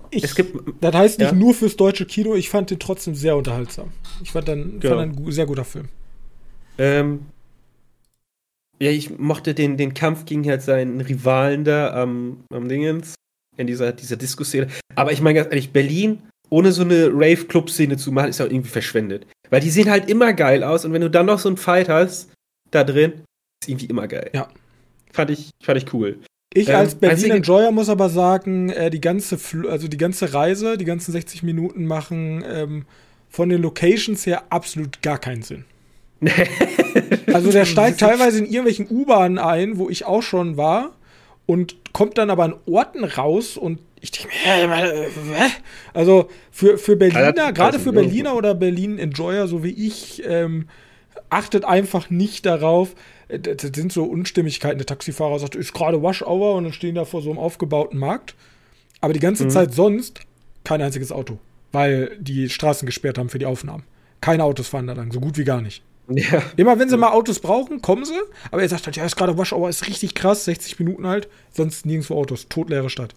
ich, es gibt, das heißt nicht ja. nur fürs deutsche Kino, ich fand den trotzdem sehr unterhaltsam. Ich fand dann genau. fand ein sehr guter Film. Ähm, ja, ich mochte den, den Kampf gegen halt seinen Rivalen da am, am Dingens, in dieser, dieser Disco-Szene. Aber ich meine ganz ehrlich, Berlin ohne so eine Rave-Club-Szene zu machen, ist auch irgendwie verschwendet. Weil die sehen halt immer geil aus und wenn du dann noch so einen Fight hast, da drin, ist irgendwie immer geil. Ja. Fand ich, fand ich cool. Ich ähm, als Berlin-Enjoyer muss aber sagen, äh, die ganze, Fl also die ganze Reise, die ganzen 60 Minuten machen ähm, von den Locations her absolut gar keinen Sinn. also der steigt teilweise in irgendwelchen U-Bahnen ein, wo ich auch schon war und kommt dann aber an Orten raus und ich denke mir, äh, also für, für Berliner, gerade für Berliner oder Berlin-Enjoyer, so wie ich, ähm, achtet einfach nicht darauf, das sind so Unstimmigkeiten. Der Taxifahrer sagt, ist gerade Wash Hour und dann stehen da vor so einem aufgebauten Markt. Aber die ganze mhm. Zeit sonst kein einziges Auto, weil die Straßen gesperrt haben für die Aufnahmen. Keine Autos fahren da lang, so gut wie gar nicht. Ja. Immer wenn sie mal Autos brauchen, kommen sie. Aber er sagt halt, ja, ist gerade Wash Hour, ist richtig krass, 60 Minuten halt, sonst nirgendwo Autos, totleere Stadt.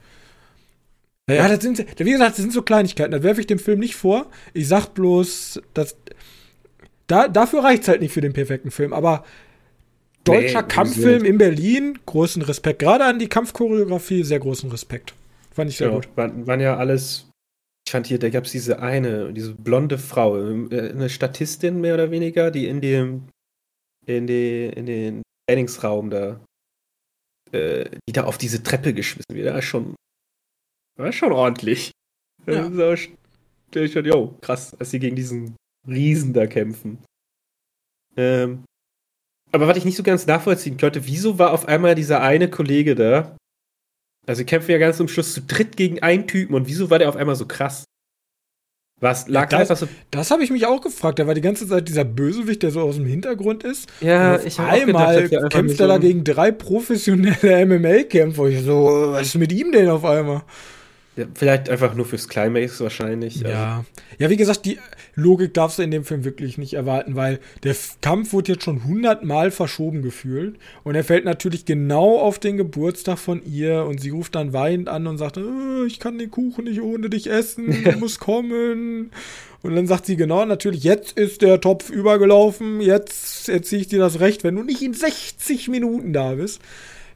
Ja, das sind, wie gesagt, das sind so Kleinigkeiten. Das werfe ich dem Film nicht vor. Ich sag bloß, dass da, dafür reicht es halt nicht für den perfekten Film. Aber Deutscher nee, Kampffilm in Berlin, großen Respekt. Gerade an die Kampfchoreografie, sehr großen Respekt. Fand ich sehr ja, gut. Waren, waren ja alles. Ich fand hier, da gab es diese eine, diese blonde Frau, äh, eine Statistin mehr oder weniger, die in dem, in, die, in den Trainingsraum da, äh, die da auf diese Treppe geschmissen wird. War schon, war schon ordentlich. Ja. Da ich dachte, jo, krass, dass sie gegen diesen Riesen da kämpfen. Ähm, aber was ich nicht so ganz nachvollziehen konnte, wieso war auf einmal dieser eine Kollege da? Also, sie kämpfen ja ganz zum Schluss zu dritt gegen einen Typen und wieso war der auf einmal so krass? Was lag ja, das? So das habe ich mich auch gefragt. Der war die ganze Zeit dieser Bösewicht, der so aus dem Hintergrund ist. Ja, ich habe einmal gedacht, kämpft er da gegen drei professionelle MMA-Kämpfer. Ich so, was ist mit ihm denn auf einmal? Ja, vielleicht einfach nur fürs Climax wahrscheinlich. Ja. Also. Ja, wie gesagt, die Logik darfst du in dem Film wirklich nicht erwarten, weil der Kampf wurde jetzt schon hundertmal verschoben gefühlt. Und er fällt natürlich genau auf den Geburtstag von ihr und sie ruft dann weinend an und sagt, oh, ich kann den Kuchen nicht ohne dich essen, du musst kommen. Und dann sagt sie genau, natürlich, jetzt ist der Topf übergelaufen, jetzt erziehe ich dir das Recht, wenn du nicht in 60 Minuten da bist.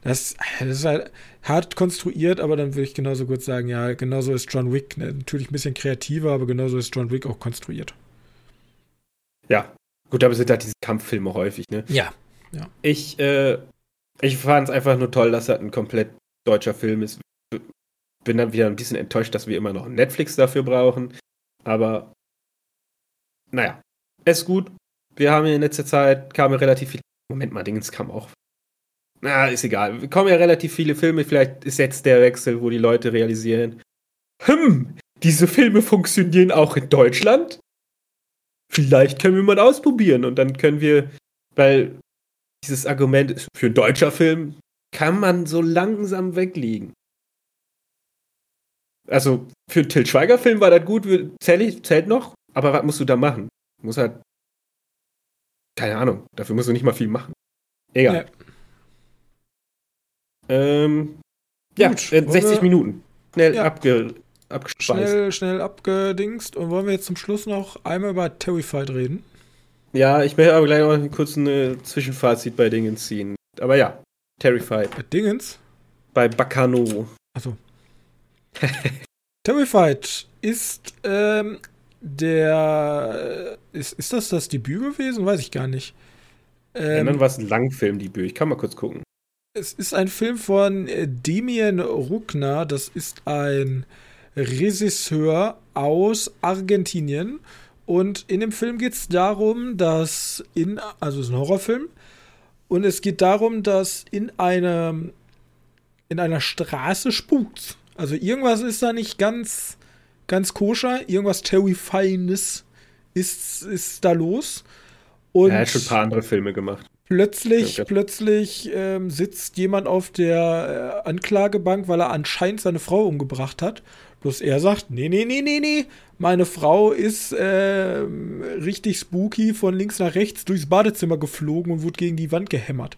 Das, das ist halt hart konstruiert, aber dann würde ich genauso gut sagen, ja, genauso ist John Wick. Ne? Natürlich ein bisschen kreativer, aber genauso ist John Wick auch konstruiert. Ja, gut, aber sind halt diese Kampffilme häufig, ne? Ja. ja. Ich, äh, Ich fand es einfach nur toll, dass er ein komplett deutscher Film ist. Bin dann wieder ein bisschen enttäuscht, dass wir immer noch Netflix dafür brauchen. Aber naja, es ist gut. Wir haben in letzter Zeit kamen relativ viele. Moment mal, Dingens kam auch. Na, ist egal. Wir kommen ja relativ viele Filme. Vielleicht ist jetzt der Wechsel, wo die Leute realisieren: Hm, diese Filme funktionieren auch in Deutschland? Vielleicht können wir mal ausprobieren und dann können wir, weil dieses Argument ist für einen deutscher Film, kann man so langsam weglegen. Also für einen Till Schweiger-Film war das gut, zählt, zählt noch, aber was musst du da machen? Du musst halt. Keine Ahnung, dafür musst du nicht mal viel machen. Egal. Ja, ähm, ja Gut, 60 wir, Minuten. Schnell ja. abge, abgespeist. Schnell, schnell abgedingst. Und wollen wir jetzt zum Schluss noch einmal über Terrified reden? Ja, ich möchte aber gleich noch kurz ein Zwischenfazit bei Dingens ziehen. Aber ja, Terrified. Bei Dingens? Bei Bacano. Achso. Terrified ist ähm, der. Ist, ist das das Debüt gewesen? Weiß ich gar nicht. Ähm, ja, dann war es ein Langfilmdebüt. Ich kann mal kurz gucken. Es ist ein Film von äh, Damien Ruckner. Das ist ein Regisseur aus Argentinien. Und in dem Film geht es darum, dass in. Also, es ist ein Horrorfilm. Und es geht darum, dass in einem. In einer Straße spukt. Also irgendwas ist da nicht ganz ganz koscher, irgendwas Terrifyingness ist, ist da los. Und er hat schon ein paar andere Filme gemacht. Plötzlich, plötzlich ähm, sitzt jemand auf der äh, Anklagebank, weil er anscheinend seine Frau umgebracht hat. Bloß er sagt, nee, nee, nee, nee, nee, meine Frau ist äh, richtig spooky von links nach rechts durchs Badezimmer geflogen und wurde gegen die Wand gehämmert.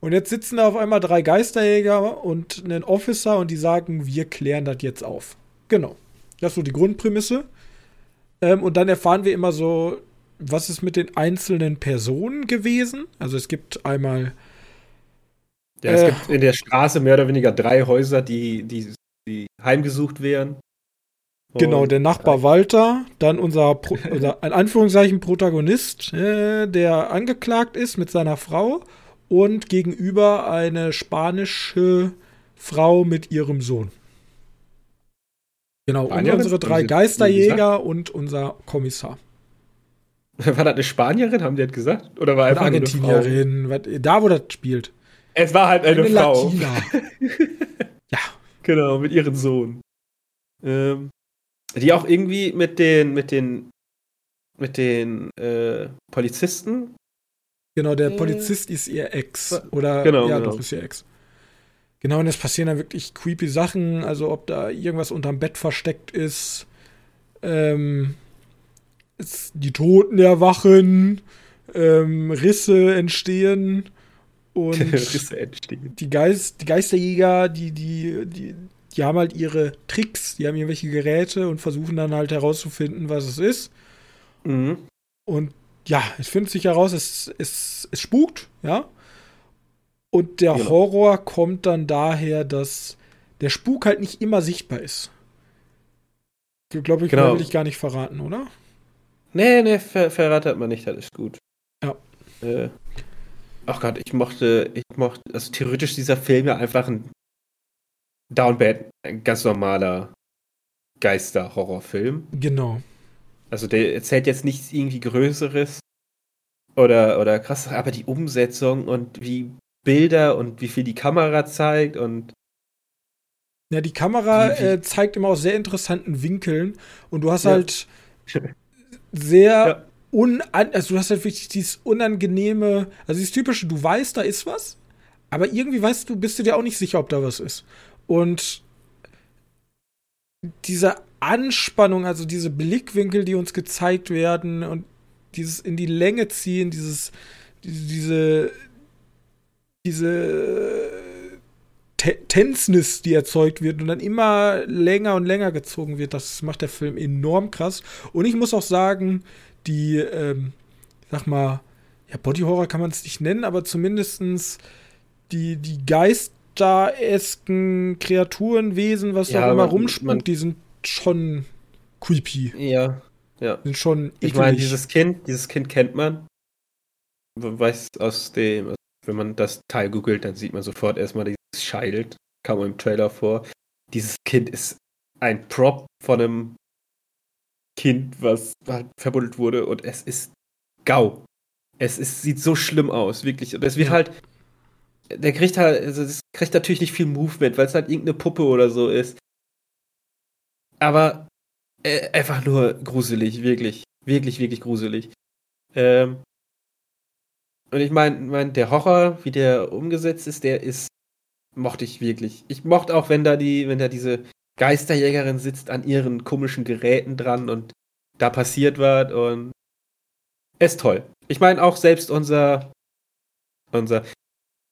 Und jetzt sitzen da auf einmal drei Geisterjäger und einen Officer und die sagen, wir klären das jetzt auf. Genau. Das ist so die Grundprämisse. Ähm, und dann erfahren wir immer so, was ist mit den einzelnen Personen gewesen. Also es gibt einmal. Ja, es äh, gibt in der Straße mehr oder weniger drei Häuser, die, die, die heimgesucht werden. Genau, der Nachbar Walter, dann unser, Pro, unser in Anführungszeichen Protagonist, äh, der angeklagt ist mit seiner Frau und gegenüber eine spanische Frau mit ihrem Sohn. Genau, und unsere drei Geisterjäger und unser Kommissar. War das eine Spanierin, haben die das gesagt? Oder war einfach eine Argentinierin, eine da wo das spielt. Es war halt eine, eine Frau. Latina. ja. Genau, mit ihrem Sohn. Ähm, die auch irgendwie mit den, mit den, mit den äh, Polizisten. Genau, der äh, Polizist ist ihr Ex. Oder genau, ja, genau. doch, ist ihr Ex. Genau, und es passieren dann wirklich creepy Sachen, also ob da irgendwas unterm Bett versteckt ist, ähm, die Toten erwachen, ähm, Risse entstehen und Risse entstehen. Die, Geist, die Geisterjäger, die, die, die, die haben halt ihre Tricks, die haben irgendwelche Geräte und versuchen dann halt herauszufinden, was es ist. Mhm. Und ja, es findet sich heraus, es, es, es spukt, ja. Und der genau. Horror kommt dann daher, dass der Spuk halt nicht immer sichtbar ist. Glaube, ich genau. will ich gar nicht verraten, oder? Nee, nee, ver verratet man nicht, das ist gut. Ja. Äh, ach Gott, ich mochte, ich mochte, also theoretisch dieser Film ja einfach ein Down Bad, ein ganz normaler Geister-Horrorfilm. Genau. Also der erzählt jetzt nichts irgendwie Größeres oder, oder krass, aber die Umsetzung und wie Bilder und wie viel die Kamera zeigt und. Ja, die Kamera äh, zeigt immer aus sehr interessanten Winkeln und du hast ja. halt sehr ja. un also du hast halt wirklich dieses unangenehme, also dieses typische, du weißt, da ist was, aber irgendwie weißt du, bist du dir auch nicht sicher, ob da was ist. Und diese Anspannung, also diese Blickwinkel, die uns gezeigt werden und dieses in die Länge ziehen, dieses diese diese Tensness, die erzeugt wird und dann immer länger und länger gezogen wird, das macht der Film enorm krass. Und ich muss auch sagen, die, ähm, sag mal, ja, Body Horror kann man es nicht nennen, aber zumindestens die, die geisteresken Kreaturenwesen, was ja, da immer rumspuckt, die sind schon creepy. Ja, ja. Sind schon eklig. Ich meine, dieses Kind, dieses Kind kennt man. Weiß aus dem, wenn man das Teil googelt, dann sieht man sofort erstmal dieses Child, kam im Trailer vor. Dieses Kind ist ein Prop von einem Kind, was halt verbuddelt wurde und es ist GAU. Es ist, sieht so schlimm aus, wirklich. Und es wird halt, der kriegt halt, also das kriegt natürlich nicht viel Movement, weil es halt irgendeine Puppe oder so ist. Aber äh, einfach nur gruselig, wirklich. Wirklich, wirklich gruselig. Ähm, und ich meine, mein, der Horror, wie der umgesetzt ist, der ist, mochte ich wirklich. Ich mochte auch, wenn da die, wenn da diese Geisterjägerin sitzt an ihren komischen Geräten dran und da passiert was und ist toll. Ich meine auch selbst unser, unser,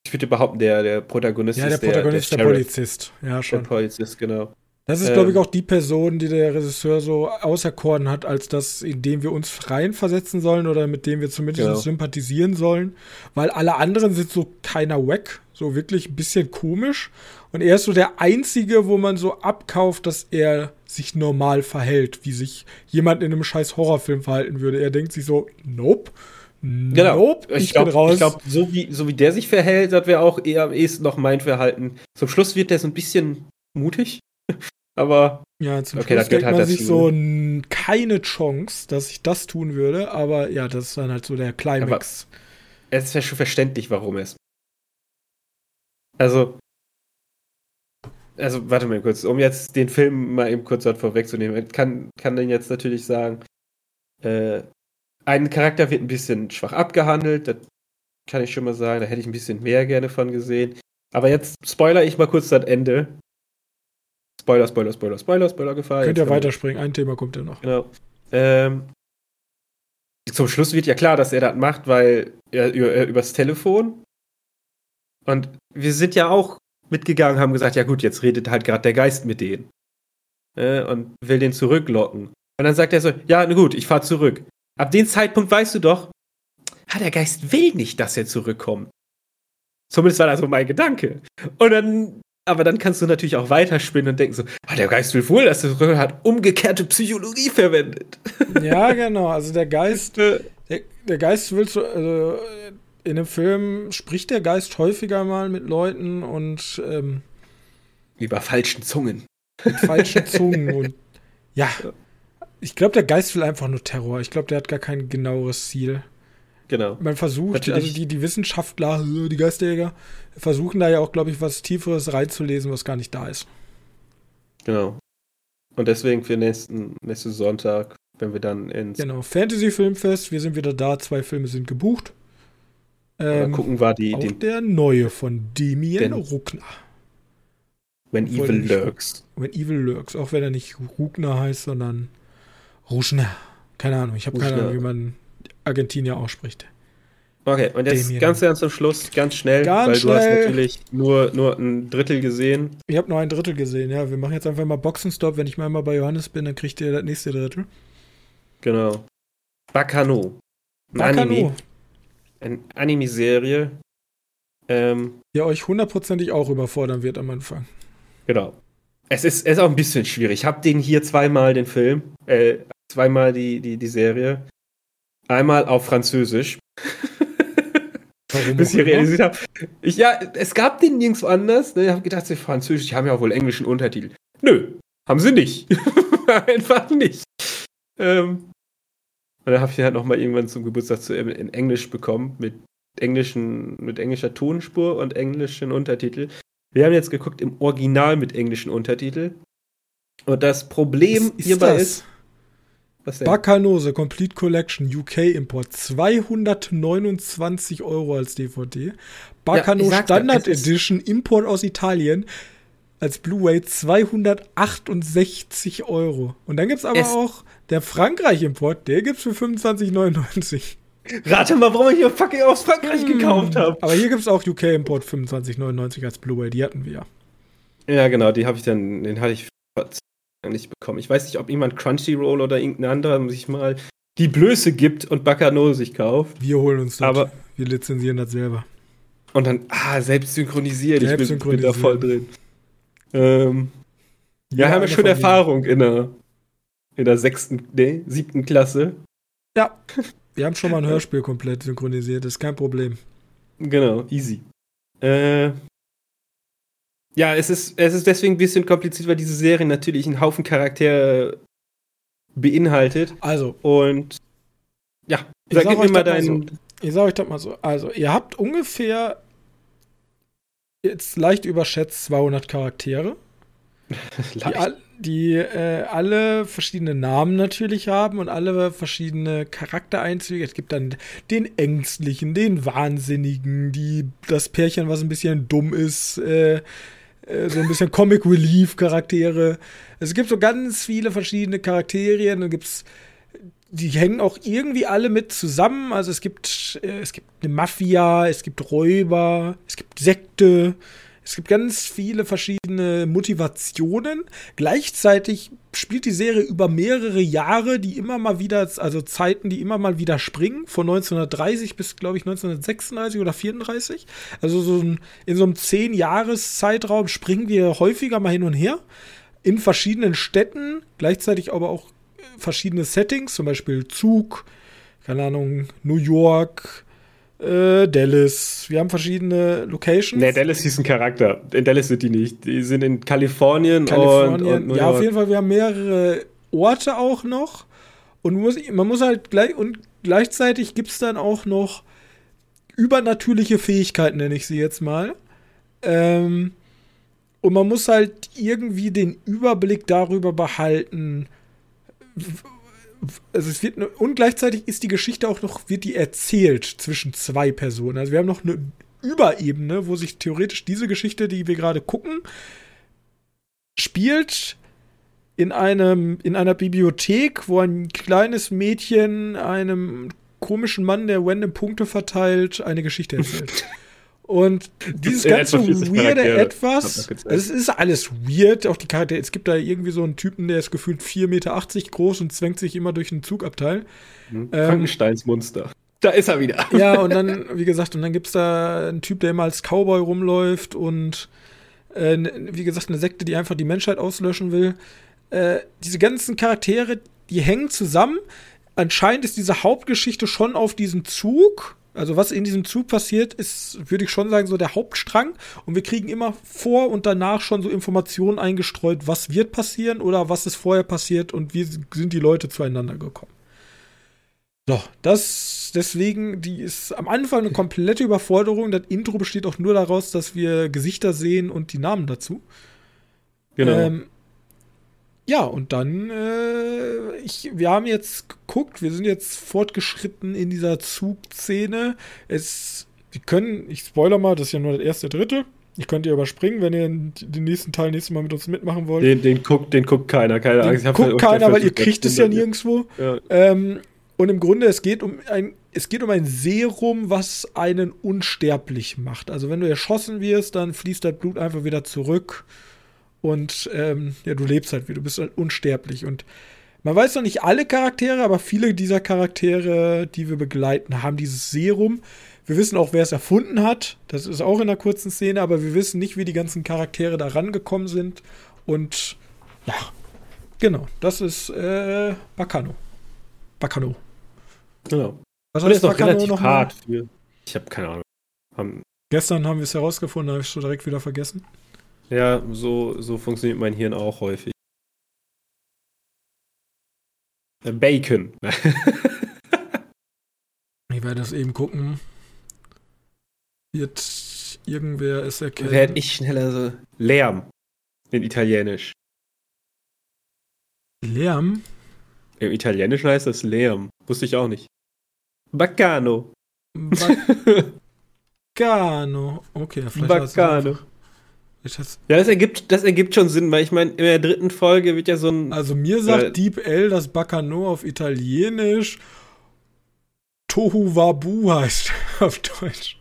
ich würde behaupten, der, der Protagonist ja, der Protagonist, der, der, der Polizist. Ja, schon. Der Polizist, genau. Das ist, ähm, glaube ich, auch die Person, die der Regisseur so auserkoren hat, als das, in dem wir uns reinversetzen sollen oder mit dem wir zumindest genau. sympathisieren sollen. Weil alle anderen sind so keiner wack, so wirklich ein bisschen komisch. Und er ist so der Einzige, wo man so abkauft, dass er sich normal verhält, wie sich jemand in einem scheiß Horrorfilm verhalten würde. Er denkt sich so, nope. Genau. Nope, ich, ich glaub, bin raus. Ich glaube, so wie, so wie der sich verhält, das wäre auch eher am ehesten noch mein Verhalten. Zum Schluss wird der so ein bisschen mutig. Aber ja, zum okay, Schluss denkt halt man sich so keine Chance, dass ich das tun würde, aber ja, das ist dann halt so der Climax. Aber es ist ja schon verständlich, warum es. Also, also warte mal kurz, um jetzt den Film mal eben kurz dort vorwegzunehmen, kann, kann dann jetzt natürlich sagen, äh, ein Charakter wird ein bisschen schwach abgehandelt, das kann ich schon mal sagen, da hätte ich ein bisschen mehr gerne von gesehen. Aber jetzt spoiler ich mal kurz das Ende. Spoiler, Spoiler, Spoiler, Spoiler, Spoiler Gefahr. Könnt ihr weiterspringen, ein Thema kommt ja noch. Genau. Ähm, zum Schluss wird ja klar, dass er das macht, weil er, er übers Telefon. Und wir sind ja auch mitgegangen, haben gesagt, ja gut, jetzt redet halt gerade der Geist mit denen. Äh, und will den zurücklocken. Und dann sagt er so, ja, na gut, ich fahr zurück. Ab dem Zeitpunkt weißt du doch, ah, der Geist will nicht, dass er zurückkommt. Zumindest war das so mein Gedanke. Und dann aber dann kannst du natürlich auch weiterspinnen und denken so, ah, der Geist will wohl, dass er hat umgekehrte Psychologie verwendet. Ja, genau. Also der Geist, der, der Geist will zu, also in dem Film spricht der Geist häufiger mal mit Leuten und ähm, über falschen Zungen. Mit falschen Zungen und ja. Ich glaube, der Geist will einfach nur Terror. Ich glaube, der hat gar kein genaueres Ziel. Genau. Man versucht, Natürlich. also die, die Wissenschaftler, die Geisterjäger, versuchen da ja auch, glaube ich, was Tieferes reinzulesen, was gar nicht da ist. Genau. Und deswegen für nächsten, nächsten Sonntag, wenn wir dann ins. Genau, Fantasy Filmfest, wir sind wieder da, zwei Filme sind gebucht. Ähm, gucken wir die. Auch den, der neue von Damien Ruckner. When Evil Lurks. When Evil Lurks, auch wenn er nicht Ruckner heißt, sondern Ruschner. Keine Ahnung, ich habe keine Ahnung, wie man Argentinier ausspricht. Okay, und jetzt Damien. ganz, ganz zum Schluss, ganz schnell, ganz weil schnell. du hast natürlich nur, nur ein Drittel gesehen. Ich habe nur ein Drittel gesehen, ja. Wir machen jetzt einfach mal Boxenstopp. Wenn ich mal bei Johannes bin, dann kriegt ihr das nächste Drittel. Genau. Bacano. Bacano. Anime. Eine Anime-Serie. Ähm, ja, euch hundertprozentig auch überfordern wird am Anfang. Genau. Es ist, ist auch ein bisschen schwierig. Ich habe den hier zweimal, den Film, äh, zweimal die, die, die Serie. Einmal auf Französisch. Warum bis ich realisiert habe. Ich, ja, es gab den nirgendwo anders. Ne? Ich habe gedacht, sie Französisch, die haben ja auch wohl englischen Untertitel. Nö, haben sie nicht. Einfach nicht. Ähm, und dann habe ich den halt nochmal irgendwann zum Geburtstag zu, in Englisch bekommen, mit englischen, mit englischer Tonspur und englischen Untertitel. Wir haben jetzt geguckt im Original mit englischen Untertitel. Und das Problem ist hierbei das? ist, was denn? Bacanose Complete Collection UK Import 229 Euro als DVD. Bacano ja, Standard Edition Import aus Italien als Blu-ray 268 Euro. Und dann gibt es aber es auch der Frankreich-Import, der gibt es für 25,99. Rate mal, warum ich hier fucking aus Frankreich hm. gekauft habe. Aber hier gibt es auch UK-Import 25,99 als Blu-ray, die hatten wir ja. Ja, genau, die habe ich dann, den hatte ich nicht bekommen. Ich weiß nicht, ob jemand Crunchyroll oder irgendein anderer sich mal die Blöße gibt und Bacano sich kauft. Wir holen uns das. Aber wir lizenzieren das selber. Und dann, ah, selbst synchronisiert. Selbst ich bin, bin, da voll drin. Ähm, ja, ja, haben wir schon Erfahrung in der, in der sechsten, nee, siebten Klasse. Ja, wir haben schon mal ein Hörspiel komplett synchronisiert, ist kein Problem. Genau, easy. Äh, ja, es ist, es ist deswegen ein bisschen kompliziert, weil diese Serie natürlich einen Haufen Charaktere beinhaltet. Also. Und ja, sag, sag mir mal deinen. So. Ich sag euch das mal so. Also, ihr habt ungefähr jetzt leicht überschätzt 200 Charaktere. Die, die äh, alle verschiedene Namen natürlich haben und alle verschiedene Charaktereinzüge. Es gibt dann den Ängstlichen, den Wahnsinnigen, die, das Pärchen, was ein bisschen dumm ist, äh, äh, so ein bisschen Comic Relief Charaktere. Es gibt so ganz viele verschiedene Charaktere. Dann gibt's die hängen auch irgendwie alle mit zusammen. Also es gibt äh, es gibt eine Mafia, es gibt Räuber, es gibt Sekte. Es gibt ganz viele verschiedene Motivationen. Gleichzeitig spielt die Serie über mehrere Jahre, die immer mal wieder, also Zeiten, die immer mal wieder springen, von 1930 bis, glaube ich, 1936 oder 34. Also so ein, in so einem 10-Jahres-Zeitraum springen wir häufiger mal hin und her. In verschiedenen Städten, gleichzeitig aber auch verschiedene Settings, zum Beispiel Zug, keine Ahnung, New York, äh, Dallas. Wir haben verschiedene Locations. Nee, Dallas ist ein Charakter. In Dallas sind die nicht. Die sind in Kalifornien, Kalifornien. und, und Ja, auf jeden Fall, wir haben mehrere Orte auch noch. Und muss, man muss halt gleich, und gleichzeitig gibt es dann auch noch übernatürliche Fähigkeiten, nenne ich sie jetzt mal. Ähm, und man muss halt irgendwie den Überblick darüber behalten, also es wird und gleichzeitig ist die Geschichte auch noch wird die erzählt zwischen zwei Personen. Also wir haben noch eine Überebene, wo sich theoretisch diese Geschichte, die wir gerade gucken, spielt in einem in einer Bibliothek, wo ein kleines Mädchen einem komischen Mann, der random Punkte verteilt, eine Geschichte erzählt. Und dieses ganze weirde Etwas, es ist alles weird, auch die Charaktere, es gibt da irgendwie so einen Typen, der ist gefühlt 4,80 Meter groß und zwängt sich immer durch einen Zugabteil. Mhm. Frankensteins Monster. Da ist er wieder. Ja, und dann, wie gesagt, und dann gibt es da einen Typ, der immer als Cowboy rumläuft und äh, wie gesagt, eine Sekte, die einfach die Menschheit auslöschen will. Äh, diese ganzen Charaktere, die hängen zusammen. Anscheinend ist diese Hauptgeschichte schon auf diesem Zug also was in diesem Zug passiert, ist, würde ich schon sagen, so der Hauptstrang. Und wir kriegen immer vor und danach schon so Informationen eingestreut, was wird passieren oder was ist vorher passiert und wie sind die Leute zueinander gekommen. So, das deswegen, die ist am Anfang eine komplette Überforderung. Das Intro besteht auch nur daraus, dass wir Gesichter sehen und die Namen dazu. Genau. Ähm, ja, und dann, äh, ich, wir haben jetzt geguckt, wir sind jetzt fortgeschritten in dieser Zugszene. Es, wir können, ich spoiler mal, das ist ja nur der erste, dritte. Ich könnte ihr überspringen, wenn ihr den nächsten Teil nächstes Mal mit uns mitmachen wollt. Den, den, guckt, den guckt keiner, keine den Angst. Guckt keiner, weil ihr kriegt es ja nirgendwo. Ja. Ähm, und im Grunde, es geht um ein, es geht um ein Serum, was einen unsterblich macht. Also wenn du erschossen wirst, dann fließt das Blut einfach wieder zurück und ähm, ja, du lebst halt wie, du bist halt unsterblich. Und man weiß noch nicht alle Charaktere, aber viele dieser Charaktere, die wir begleiten, haben dieses Serum. Wir wissen auch, wer es erfunden hat. Das ist auch in einer kurzen Szene, aber wir wissen nicht, wie die ganzen Charaktere da rangekommen sind. Und ja, genau, das ist äh, Bacano. Bacano. Genau. Was heißt Bacano noch hart für, Ich habe keine Ahnung. Haben Gestern haben wir es herausgefunden, habe ich es so direkt wieder vergessen. Ja, so, so funktioniert mein Hirn auch häufig. Äh, Bacon. ich werde das eben gucken. Wird irgendwer es erkennen? Werde ich schneller so. Lärm. In Italienisch. Lärm? Im Italienischen heißt das Lärm. Wusste ich auch nicht. Baccano. Baccano. Okay, vielleicht Baccano. Ja, das ergibt, das ergibt schon Sinn, weil ich meine, in der dritten Folge wird ja so ein. Also mir sagt äh, Deep L, dass Bacano auf Italienisch Tohu Wabu heißt auf Deutsch.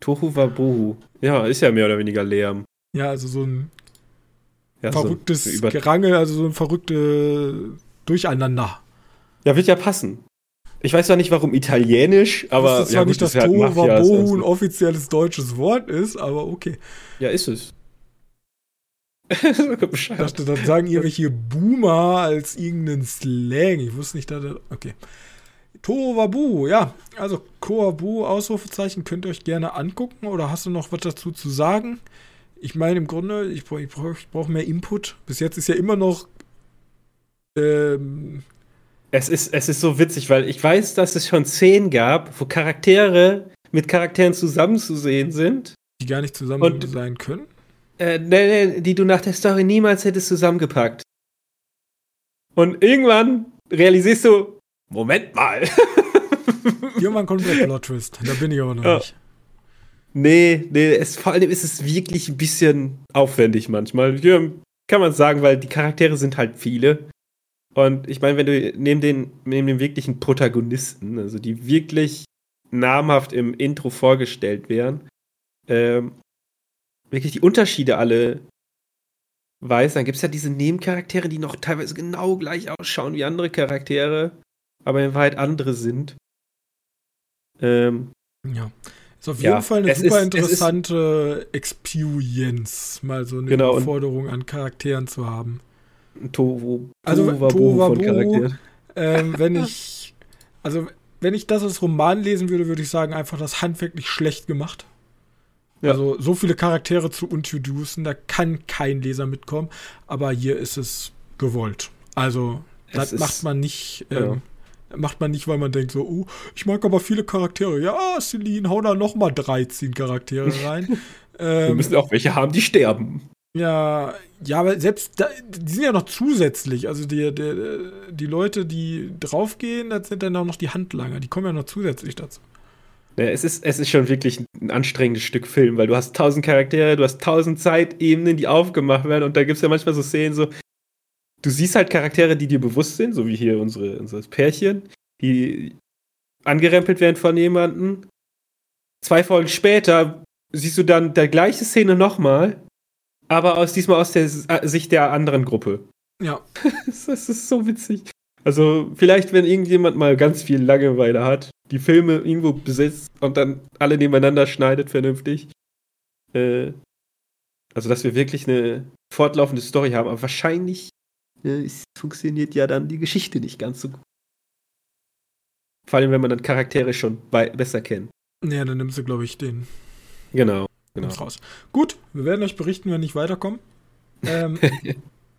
Tohu Wabu. Ja, ist ja mehr oder weniger Lärm. Ja, also so ein ja, verrücktes so Gerangel, also so ein verrücktes Durcheinander. Ja, wird ja passen. Ich weiß zwar nicht, warum Italienisch, aber. Das ist ja, nicht, dass Tohu Wabohu ein offizielles deutsches Wort ist, aber okay. Ja, ist es. ich dachte, dann sagen irgendwelche Boomer als irgendeinen Slang. Ich wusste nicht, dass das. Okay. Tohuwabu, ja. Also Koabu, Ausrufezeichen, könnt ihr euch gerne angucken. Oder hast du noch was dazu zu sagen? Ich meine, im Grunde, ich brauche brauch mehr Input. Bis jetzt ist ja immer noch. Ähm, es, ist, es ist so witzig, weil ich weiß, dass es schon Szenen gab, wo Charaktere mit Charakteren zusammenzusehen sind. Die gar nicht zusammen und, sein können? Äh, nee, nee, die du nach der Story niemals hättest zusammengepackt. Und irgendwann realisierst du, Moment mal. Irgendwann kommt der Plot Twist. Da bin ich aber noch ja. nicht. Nee, nee, es, vor allem ist es wirklich ein bisschen aufwendig manchmal. Hier kann man sagen, weil die Charaktere sind halt viele. Und ich meine, wenn du neben den, neben den wirklichen Protagonisten, also die wirklich namhaft im Intro vorgestellt werden, ähm, wirklich die Unterschiede alle weiß, dann gibt es ja diese Nebencharaktere, die noch teilweise genau gleich ausschauen wie andere Charaktere, aber in Wahrheit andere sind. Ähm, ja. Ist auf jeden ja, Fall eine super ist, interessante Experience, mal so eine genau, Forderung an Charakteren zu haben. Tohu, also von Charakteren. Ähm, wenn ich, also wenn ich das als Roman lesen würde, würde ich sagen, einfach das handwerklich schlecht gemacht. Ja. Also so viele Charaktere zu introducen, da kann kein Leser mitkommen. Aber hier ist es gewollt. Also das macht man nicht. Ähm, Macht man nicht, weil man denkt so, oh, ich mag aber viele Charaktere. Ja, Celine, hau da noch mal 13 Charaktere rein. ähm, Wir müssen auch welche haben, die sterben. Ja, ja, aber selbst da, die sind ja noch zusätzlich. Also die, die, die Leute, die draufgehen, das sind dann auch noch die Handlanger. Die kommen ja noch zusätzlich dazu. Ja, es, ist, es ist schon wirklich ein anstrengendes Stück Film, weil du hast tausend Charaktere, du hast tausend Zeitebenen, die aufgemacht werden und da gibt es ja manchmal so Szenen so, du siehst halt Charaktere, die dir bewusst sind, so wie hier unsere, unser Pärchen, die angerempelt werden von jemandem. Zwei Folgen später siehst du dann der gleiche Szene nochmal, aber aus diesmal aus der Sicht der anderen Gruppe. Ja. das ist so witzig. Also, vielleicht, wenn irgendjemand mal ganz viel Langeweile hat, die Filme irgendwo besitzt und dann alle nebeneinander schneidet, vernünftig. Äh, also, dass wir wirklich eine fortlaufende Story haben, aber wahrscheinlich äh, es funktioniert ja dann die Geschichte nicht ganz so gut. Vor allem, wenn man dann Charaktere schon besser kennt. Ja, dann nimmst du, glaube ich, den. Genau. Genau. Raus. Gut, wir werden euch berichten, wenn ich weiterkomme. Ähm,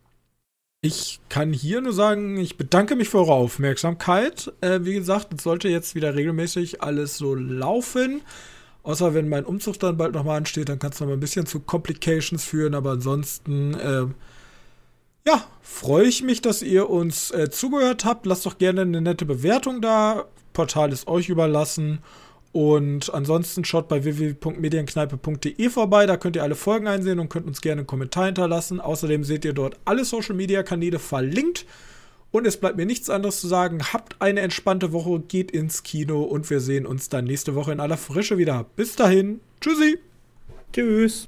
ich kann hier nur sagen, ich bedanke mich für eure Aufmerksamkeit. Äh, wie gesagt, es sollte jetzt wieder regelmäßig alles so laufen. Außer wenn mein Umzug dann bald nochmal ansteht, dann kann es noch mal ein bisschen zu Complications führen. Aber ansonsten äh, ja, freue ich mich, dass ihr uns äh, zugehört habt. Lasst doch gerne eine nette Bewertung da. Portal ist euch überlassen. Und ansonsten schaut bei www.medienkneipe.de vorbei. Da könnt ihr alle Folgen einsehen und könnt uns gerne einen Kommentar hinterlassen. Außerdem seht ihr dort alle Social Media Kanäle verlinkt. Und es bleibt mir nichts anderes zu sagen. Habt eine entspannte Woche, geht ins Kino und wir sehen uns dann nächste Woche in aller Frische wieder. Bis dahin. Tschüssi. Tschüss.